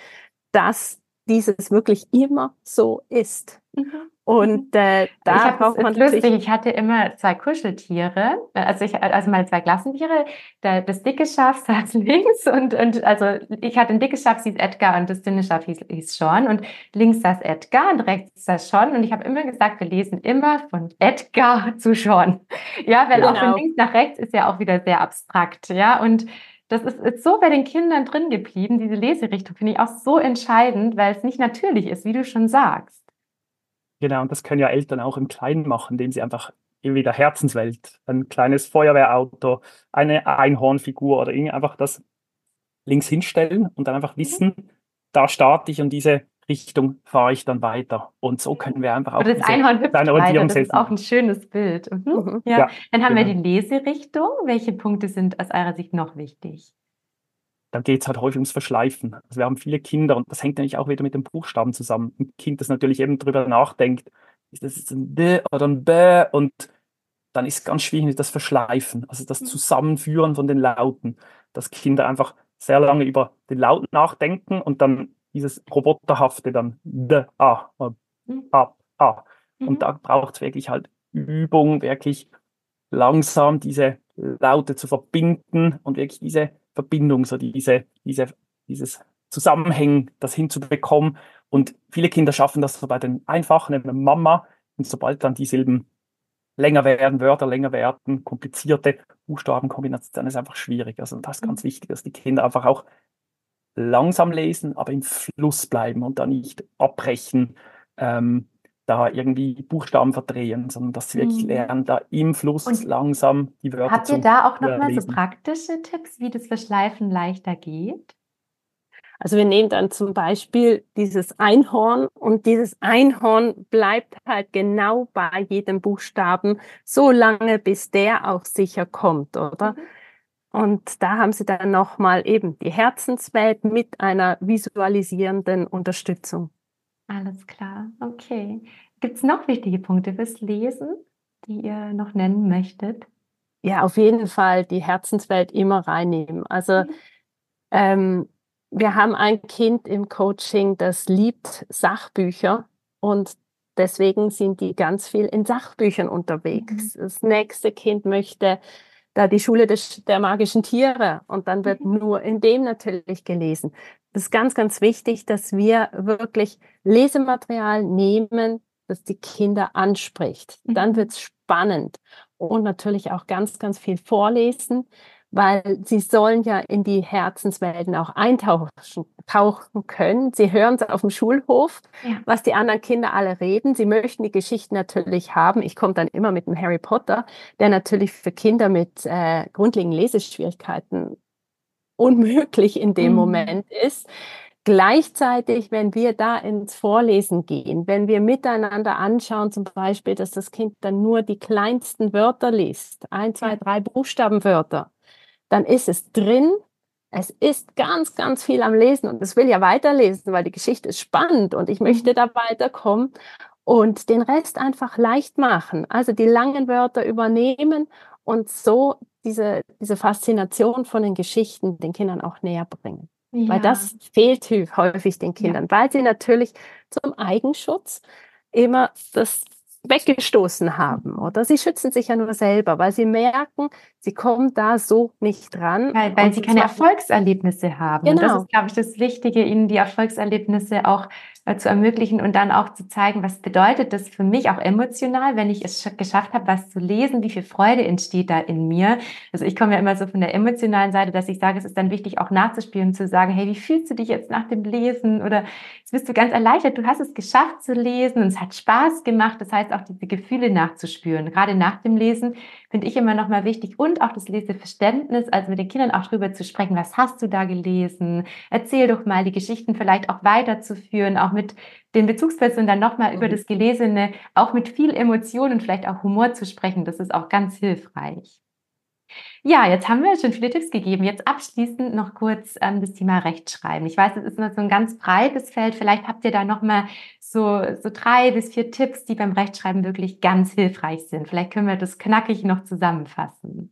dass dieses wirklich immer so ist. Mhm. Und mhm. äh, da ich braucht man lustig. Ich hatte immer zwei Kuscheltiere, also ich also meine zwei Klassentiere. Der, das dicke Schaf saß links und und also ich hatte ein dickes Schaf, hieß Edgar und das dünne Schaf hieß, hieß Sean und links saß Edgar und rechts saß Sean und ich habe immer gesagt, wir lesen immer von Edgar zu Sean. Ja, weil genau. auch von links nach rechts ist ja auch wieder sehr abstrakt, ja und das ist, ist so bei den Kindern drin geblieben. Diese Leserichtung finde ich auch so entscheidend, weil es nicht natürlich ist, wie du schon sagst. Genau, und das können ja Eltern auch im Kleinen machen, indem sie einfach irgendwie der Herzenswelt, ein kleines Feuerwehrauto, eine Einhornfigur oder irgendwie einfach das links hinstellen und dann einfach mhm. wissen, da starte ich und diese Richtung fahre ich dann weiter. Und so können wir einfach auch das Einhorn hüpft weiter. Das ist auch ein schönes Bild. Mhm. Mhm. Ja. ja. Dann haben genau. wir die Leserichtung. Welche Punkte sind aus eurer Sicht noch wichtig? da geht es halt häufig ums Verschleifen. Also wir haben viele Kinder und das hängt natürlich auch wieder mit den Buchstaben zusammen. Ein Kind, das natürlich eben drüber nachdenkt, ist das jetzt ein D oder ein B und dann ist es ganz schwierig das Verschleifen, also das mhm. Zusammenführen von den Lauten, dass Kinder einfach sehr lange über den Laut nachdenken und dann dieses Roboterhafte dann D, A, mhm. A, A. Und mhm. da braucht es wirklich halt Übung, wirklich langsam diese Laute zu verbinden und wirklich diese Verbindung, so diese, diese, dieses Zusammenhängen, das hinzubekommen. Und viele Kinder schaffen das so bei den einfachen, eben Mama. Und sobald dann die Silben länger werden, Wörter länger werden, komplizierte Buchstabenkombinationen, dann ist es einfach schwierig. Also das ist ganz mhm. wichtig, dass die Kinder einfach auch langsam lesen, aber im Fluss bleiben und da nicht abbrechen. Ähm, da irgendwie Buchstaben verdrehen, sondern dass sie wirklich mhm. lernen, da im Fluss und langsam die Wörter Habt ihr da auch nochmal so praktische Tipps, wie das Verschleifen leichter geht? Also wir nehmen dann zum Beispiel dieses Einhorn und dieses Einhorn bleibt halt genau bei jedem Buchstaben so lange, bis der auch sicher kommt, oder? Mhm. Und da haben sie dann nochmal eben die Herzenswelt mit einer visualisierenden Unterstützung. Alles klar, okay. Gibt es noch wichtige Punkte fürs Lesen, die ihr noch nennen möchtet? Ja, auf jeden Fall die Herzenswelt immer reinnehmen. Also mhm. ähm, wir haben ein Kind im Coaching, das liebt Sachbücher und deswegen sind die ganz viel in Sachbüchern unterwegs. Mhm. Das nächste Kind möchte da die Schule des, der magischen Tiere und dann wird mhm. nur in dem natürlich gelesen. Das ist ganz, ganz wichtig, dass wir wirklich Lesematerial nehmen, das die Kinder anspricht. Dann mhm. wird es spannend und natürlich auch ganz, ganz viel vorlesen, weil sie sollen ja in die Herzenswelten auch eintauchen tauchen können. Sie hören es auf dem Schulhof, ja. was die anderen Kinder alle reden. Sie möchten die Geschichten natürlich haben. Ich komme dann immer mit dem Harry Potter, der natürlich für Kinder mit äh, grundlegenden Leseschwierigkeiten unmöglich in dem mhm. Moment ist. Gleichzeitig, wenn wir da ins Vorlesen gehen, wenn wir miteinander anschauen, zum Beispiel, dass das Kind dann nur die kleinsten Wörter liest, ein, zwei, drei Buchstabenwörter, dann ist es drin, es ist ganz, ganz viel am Lesen und es will ja weiterlesen, weil die Geschichte ist spannend und ich möchte mhm. da weiterkommen und den Rest einfach leicht machen. Also die langen Wörter übernehmen und so diese, diese Faszination von den Geschichten den Kindern auch näher bringen. Ja. Weil das fehlt häufig den Kindern, ja. weil sie natürlich zum Eigenschutz immer das weggestoßen haben, oder? Sie schützen sich ja nur selber, weil sie merken, sie kommen da so nicht dran. Weil, weil sie keine Erfolgserlebnisse haben. Genau. Und das genau. ist, glaube ich, das Wichtige, ihnen die Erfolgserlebnisse auch äh, zu ermöglichen und dann auch zu zeigen, was bedeutet das für mich auch emotional, wenn ich es geschafft habe, was zu lesen, wie viel Freude entsteht da in mir. Also ich komme ja immer so von der emotionalen Seite, dass ich sage, es ist dann wichtig auch nachzuspielen, zu sagen, hey, wie fühlst du dich jetzt nach dem Lesen? Oder jetzt bist du ganz erleichtert, du hast es geschafft zu lesen und es hat Spaß gemacht. Das heißt auch diese Gefühle nachzuspüren. Gerade nach dem Lesen finde ich immer noch mal wichtig und auch das Leseverständnis, also mit den Kindern auch drüber zu sprechen, was hast du da gelesen? Erzähl doch mal die Geschichten vielleicht auch weiterzuführen, auch mit den Bezugspersonen dann nochmal mhm. über das Gelesene, auch mit viel Emotion und vielleicht auch Humor zu sprechen. Das ist auch ganz hilfreich. Ja, jetzt haben wir schon viele Tipps gegeben. Jetzt abschließend noch kurz ähm, das Thema Rechtschreiben. Ich weiß, das ist noch so ein ganz breites Feld. Vielleicht habt ihr da noch mal so, so drei bis vier Tipps, die beim Rechtschreiben wirklich ganz hilfreich sind. Vielleicht können wir das knackig noch zusammenfassen.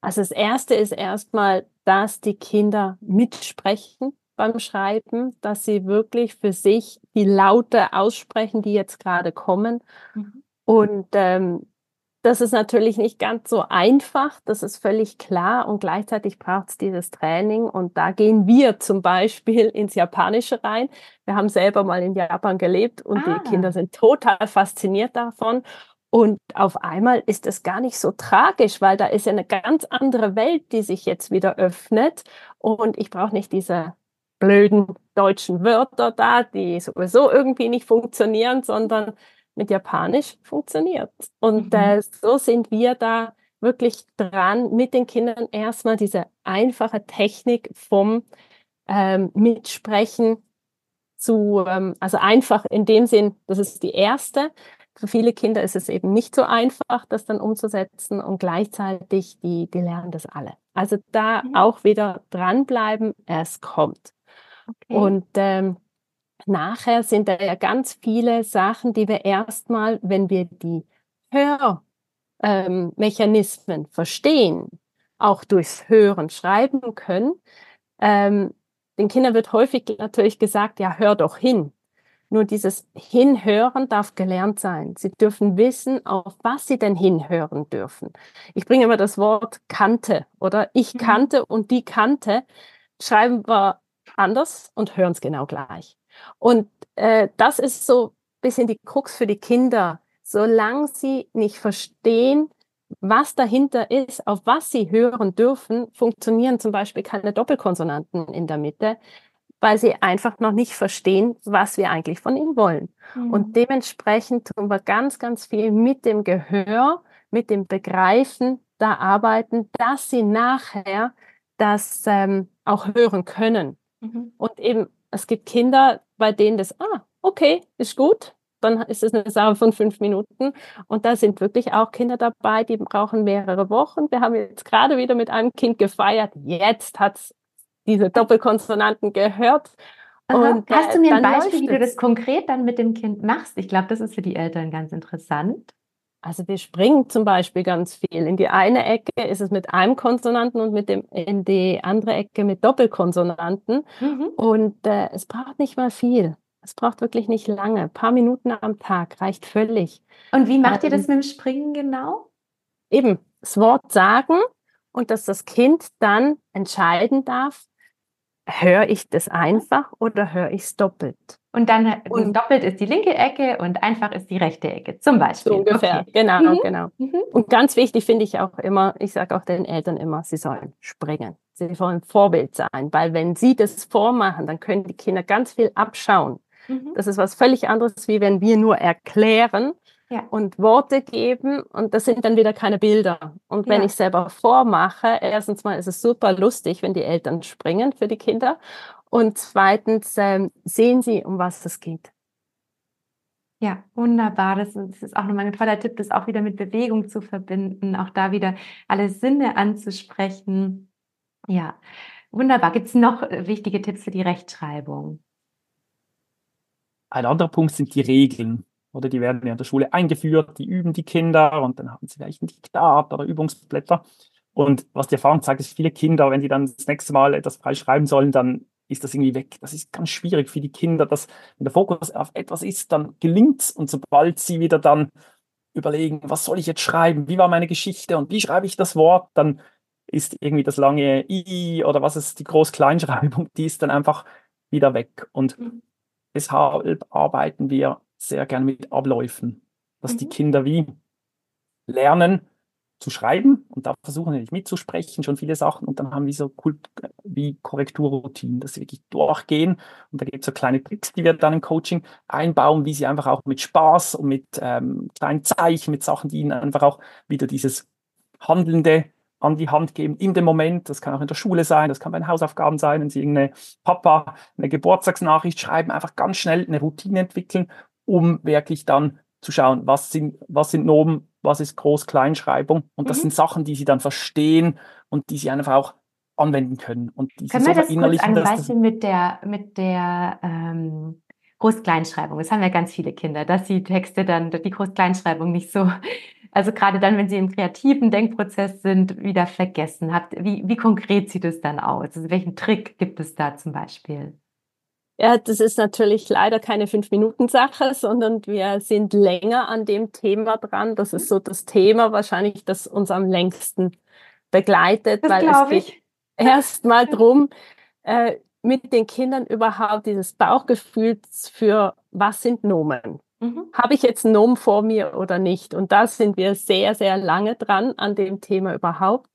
Also das erste ist erstmal, dass die Kinder mitsprechen beim Schreiben, dass sie wirklich für sich die Laute aussprechen, die jetzt gerade kommen. Mhm. Und ähm, das ist natürlich nicht ganz so einfach, das ist völlig klar und gleichzeitig braucht es dieses Training und da gehen wir zum Beispiel ins Japanische rein. Wir haben selber mal in Japan gelebt und ah. die Kinder sind total fasziniert davon und auf einmal ist es gar nicht so tragisch, weil da ist ja eine ganz andere Welt, die sich jetzt wieder öffnet und ich brauche nicht diese blöden deutschen Wörter da, die sowieso irgendwie nicht funktionieren, sondern mit Japanisch funktioniert. Und mhm. äh, so sind wir da wirklich dran, mit den Kindern erstmal diese einfache Technik vom ähm, Mitsprechen zu, ähm, also einfach in dem Sinn, das ist die erste. Für viele Kinder ist es eben nicht so einfach, das dann umzusetzen und gleichzeitig, die, die lernen das alle. Also da mhm. auch wieder dranbleiben, es kommt. Okay. Und ähm, nachher sind da ja ganz viele Sachen, die wir erstmal, wenn wir die Hörmechanismen ähm, verstehen, auch durchs Hören schreiben können. Ähm, den Kindern wird häufig natürlich gesagt, ja, hör doch hin. Nur dieses Hinhören darf gelernt sein. Sie dürfen wissen, auf was sie denn hinhören dürfen. Ich bringe immer das Wort kannte oder ich mhm. kannte und die kannte. Schreiben wir anders und hören es genau gleich. Und äh, das ist so ein bisschen die Krux für die Kinder. Solange sie nicht verstehen, was dahinter ist, auf was sie hören dürfen, funktionieren zum Beispiel keine Doppelkonsonanten in der Mitte, weil sie einfach noch nicht verstehen, was wir eigentlich von ihnen wollen. Mhm. Und dementsprechend tun wir ganz, ganz viel mit dem Gehör, mit dem Begreifen da arbeiten, dass sie nachher das ähm, auch hören können. Mhm. Und eben, es gibt Kinder, bei denen das, ah, okay, ist gut, dann ist es eine Sache von fünf Minuten. Und da sind wirklich auch Kinder dabei, die brauchen mehrere Wochen. Wir haben jetzt gerade wieder mit einem Kind gefeiert. Jetzt hat es diese Doppelkonsonanten gehört. Und, Hast du mir ein Beispiel, wie du das konkret dann mit dem Kind machst? Ich glaube, das ist für die Eltern ganz interessant. Also wir springen zum Beispiel ganz viel. In die eine Ecke ist es mit einem Konsonanten und mit dem, in die andere Ecke mit Doppelkonsonanten. Mhm. Und äh, es braucht nicht mal viel. Es braucht wirklich nicht lange. Ein paar Minuten am Tag reicht völlig. Und wie macht ähm, ihr das mit dem Springen genau? Eben, das Wort sagen und dass das Kind dann entscheiden darf, höre ich das einfach oder höre ich es doppelt? Und dann und doppelt ist die linke Ecke und einfach ist die rechte Ecke, zum Beispiel. So ungefähr, okay. genau, mhm. genau. Mhm. Und ganz wichtig finde ich auch immer, ich sage auch den Eltern immer, sie sollen springen. Sie sollen Vorbild sein, weil wenn sie das vormachen, dann können die Kinder ganz viel abschauen. Mhm. Das ist was völlig anderes, wie wenn wir nur erklären ja. und Worte geben und das sind dann wieder keine Bilder. Und wenn ja. ich selber vormache, erstens mal ist es super lustig, wenn die Eltern springen für die Kinder und zweitens ähm, sehen sie, um was es geht. Ja, wunderbar. Das ist auch nochmal ein toller Tipp, das auch wieder mit Bewegung zu verbinden, auch da wieder alle Sinne anzusprechen. Ja, wunderbar. Gibt es noch äh, wichtige Tipps für die Rechtschreibung? Ein anderer Punkt sind die Regeln. Oder die werden ja in der Schule eingeführt, die üben die Kinder und dann haben sie vielleicht ein Diktat oder Übungsblätter. Und was die Erfahrung zeigt, ist, viele Kinder, wenn die dann das nächste Mal etwas frei schreiben sollen, dann ist das irgendwie weg. Das ist ganz schwierig für die Kinder, dass wenn der Fokus auf etwas ist, dann gelingt es. Und sobald sie wieder dann überlegen, was soll ich jetzt schreiben, wie war meine Geschichte und wie schreibe ich das Wort, dann ist irgendwie das lange I oder was ist die Groß-Kleinschreibung, die ist dann einfach wieder weg. Und mhm. deshalb arbeiten wir sehr gerne mit Abläufen, dass mhm. die Kinder wie lernen zu schreiben und da versuchen wir mitzusprechen, schon viele Sachen und dann haben wir so Kult wie Korrekturroutinen, dass sie wirklich durchgehen und da gibt es so kleine Tricks, die wir dann im Coaching einbauen, wie sie einfach auch mit Spaß und mit ähm, kleinen Zeichen, mit Sachen, die ihnen einfach auch wieder dieses Handelnde an die Hand geben in dem Moment. Das kann auch in der Schule sein, das kann bei den Hausaufgaben sein, wenn Sie irgendeine Papa eine Geburtstagsnachricht schreiben, einfach ganz schnell eine Routine entwickeln um wirklich dann zu schauen, was sind, was sind Nomen, was ist Groß-Kleinschreibung. Und das mhm. sind Sachen, die sie dann verstehen und die sie einfach auch anwenden können. Und die können wir das kurz angleichen mit der, mit der ähm, Groß-Kleinschreibung? Das haben ja ganz viele Kinder, dass sie Texte dann, die Groß-Kleinschreibung nicht so, also gerade dann, wenn sie im kreativen Denkprozess sind, wieder vergessen habt. Wie, wie konkret sieht es dann aus? Also welchen Trick gibt es da zum Beispiel? Ja, das ist natürlich leider keine Fünf-Minuten-Sache, sondern wir sind länger an dem Thema dran. Das ist so das Thema wahrscheinlich, das uns am längsten begleitet, das weil es geht erstmal drum, äh, mit den Kindern überhaupt dieses Bauchgefühl für was sind Nomen? Mhm. Habe ich jetzt einen Nomen vor mir oder nicht? Und da sind wir sehr, sehr lange dran an dem Thema überhaupt.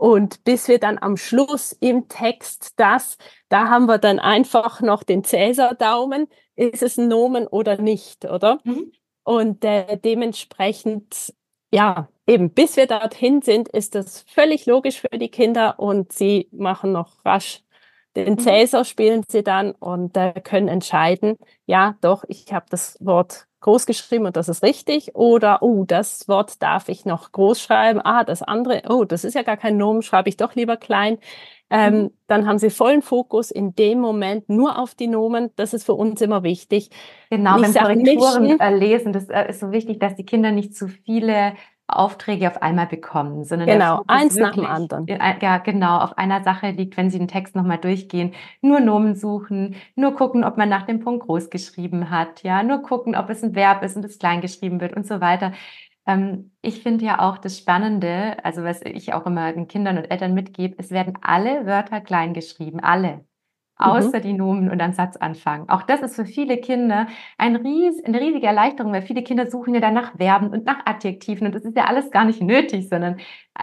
Und bis wir dann am Schluss im Text das, da haben wir dann einfach noch den Cäsar-Daumen, ist es ein Nomen oder nicht, oder? Mhm. Und äh, dementsprechend, ja, eben bis wir dorthin sind, ist das völlig logisch für die Kinder und sie machen noch rasch den mhm. Cäsar spielen sie dann und äh, können entscheiden, ja, doch, ich habe das Wort groß geschrieben und das ist richtig. Oder, oh, das Wort darf ich noch groß schreiben. Ah, das andere, oh, das ist ja gar kein Nomen, schreibe ich doch lieber klein. Ähm, mhm. Dann haben sie vollen Fokus in dem Moment nur auf die Nomen. Das ist für uns immer wichtig. Genau, beim Korrekturen äh, lesen, das äh, ist so wichtig, dass die Kinder nicht zu viele Aufträge auf einmal bekommen, sondern genau eins nach dem anderen. Ja, genau, auf einer Sache liegt, wenn Sie den Text nochmal durchgehen, nur Nomen suchen, nur gucken, ob man nach dem Punkt groß geschrieben hat, ja, nur gucken, ob es ein Verb ist und es klein geschrieben wird und so weiter. Ähm, ich finde ja auch das Spannende, also was ich auch immer den Kindern und Eltern mitgebe, es werden alle Wörter klein geschrieben, alle. Mhm. außer mhm. die Nomen und am Satzanfang. Auch das ist für viele Kinder ein ries, eine riesige Erleichterung, weil viele Kinder suchen ja dann nach Verben und nach Adjektiven und das ist ja alles gar nicht nötig, sondern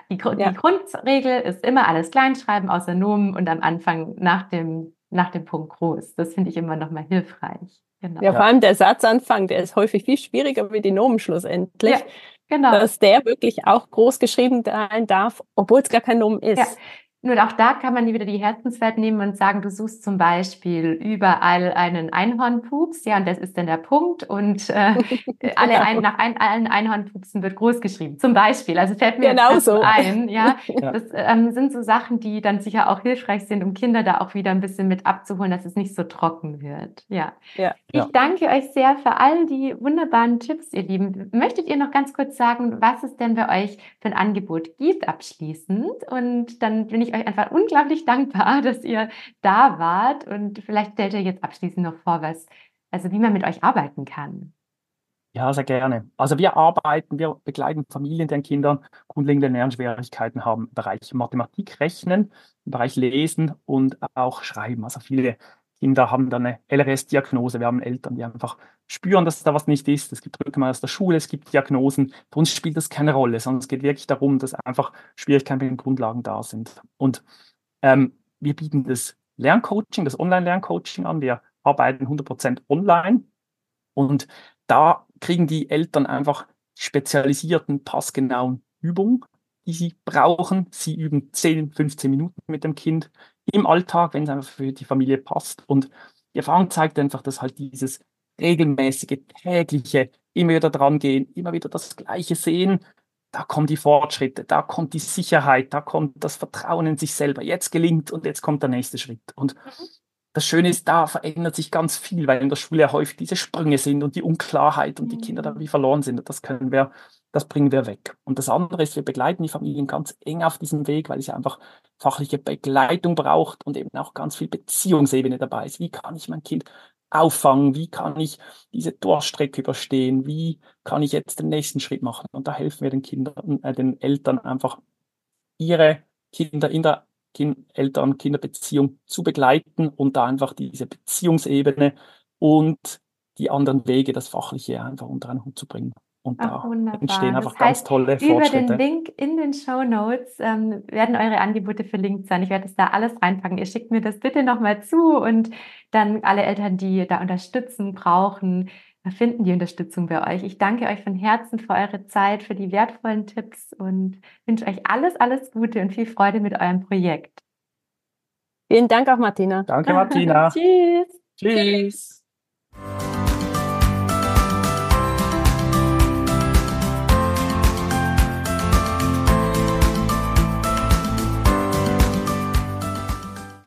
die, ja. die Grundregel ist immer alles kleinschreiben außer Nomen und am Anfang nach dem, nach dem Punkt groß. Das finde ich immer nochmal hilfreich. Genau. Ja, vor allem der Satzanfang, der ist häufig viel schwieriger wie die Nomen schlussendlich. Ja, genau. Dass der wirklich auch groß geschrieben sein darf, obwohl es gar kein Nomen ist. Ja. Nur auch da kann man wieder die Herzenswelt nehmen und sagen, du suchst zum Beispiel überall einen Einhornpups, ja, und das ist dann der Punkt. Und äh, alle genau. ein, nach ein, allen Einhornpupsen wird groß geschrieben. Zum Beispiel. Also fällt mir genau so. ein. Ja, ja. Das ähm, sind so Sachen, die dann sicher auch hilfreich sind, um Kinder da auch wieder ein bisschen mit abzuholen, dass es nicht so trocken wird. Ja. ja. Ich danke euch sehr für all die wunderbaren Tipps, ihr Lieben. Möchtet ihr noch ganz kurz sagen, was es denn bei euch für ein Angebot gibt abschließend? Und dann bin ich ich euch einfach unglaublich dankbar, dass ihr da wart und vielleicht stellt ihr jetzt abschließend noch vor, was, also wie man mit euch arbeiten kann. Ja, sehr gerne. Also wir arbeiten, wir begleiten Familien, deren Kinder grundlegende Lernschwierigkeiten haben im Bereich Mathematik, Rechnen, im Bereich Lesen und auch Schreiben. Also viele Kinder haben dann eine LRS-Diagnose. Wir haben Eltern, die einfach spüren, dass da was nicht ist. Es gibt Rückmeldungen aus der Schule, es gibt Diagnosen. Für uns spielt das keine Rolle, sondern es geht wirklich darum, dass einfach Schwierigkeiten mit den Grundlagen da sind. Und ähm, wir bieten das Lerncoaching, das Online-Lerncoaching an. Wir arbeiten 100% online und da kriegen die Eltern einfach spezialisierten, passgenauen Übungen, die sie brauchen. Sie üben 10, 15 Minuten mit dem Kind im Alltag, wenn es einfach für die Familie passt. Und die Erfahrung zeigt einfach, dass halt dieses regelmäßige, tägliche, immer wieder dran gehen, immer wieder das Gleiche sehen, da kommen die Fortschritte, da kommt die Sicherheit, da kommt das Vertrauen in sich selber. Jetzt gelingt und jetzt kommt der nächste Schritt. Und mhm. das Schöne ist, da verändert sich ganz viel, weil in der Schule ja häufig diese Sprünge sind und die Unklarheit und die Kinder da mhm. wie verloren sind. Und das können wir, das bringen wir weg. Und das andere ist, wir begleiten die Familien ganz eng auf diesem Weg, weil es ja einfach fachliche Begleitung braucht und eben auch ganz viel Beziehungsebene dabei ist. Wie kann ich mein Kind auffangen? Wie kann ich diese Durchstrecke überstehen? Wie kann ich jetzt den nächsten Schritt machen? Und da helfen wir den Kindern, äh, den Eltern einfach ihre Kinder in der kind Eltern-Kinder-Beziehung zu begleiten und da einfach diese Beziehungsebene und die anderen Wege, das Fachliche einfach unter einen Hut zu bringen. Und Ach, da wunderbar. entstehen einfach das heißt, ganz tolle Fortschritte. Über den Link in den Show Notes ähm, werden eure Angebote verlinkt sein. Ich werde es da alles reinpacken. Ihr schickt mir das bitte nochmal zu und dann alle Eltern, die da Unterstützung brauchen, finden die Unterstützung bei euch. Ich danke euch von Herzen für eure Zeit, für die wertvollen Tipps und wünsche euch alles, alles Gute und viel Freude mit eurem Projekt. Vielen Dank auch, Martina. Danke, Martina. Tschüss. Tschüss.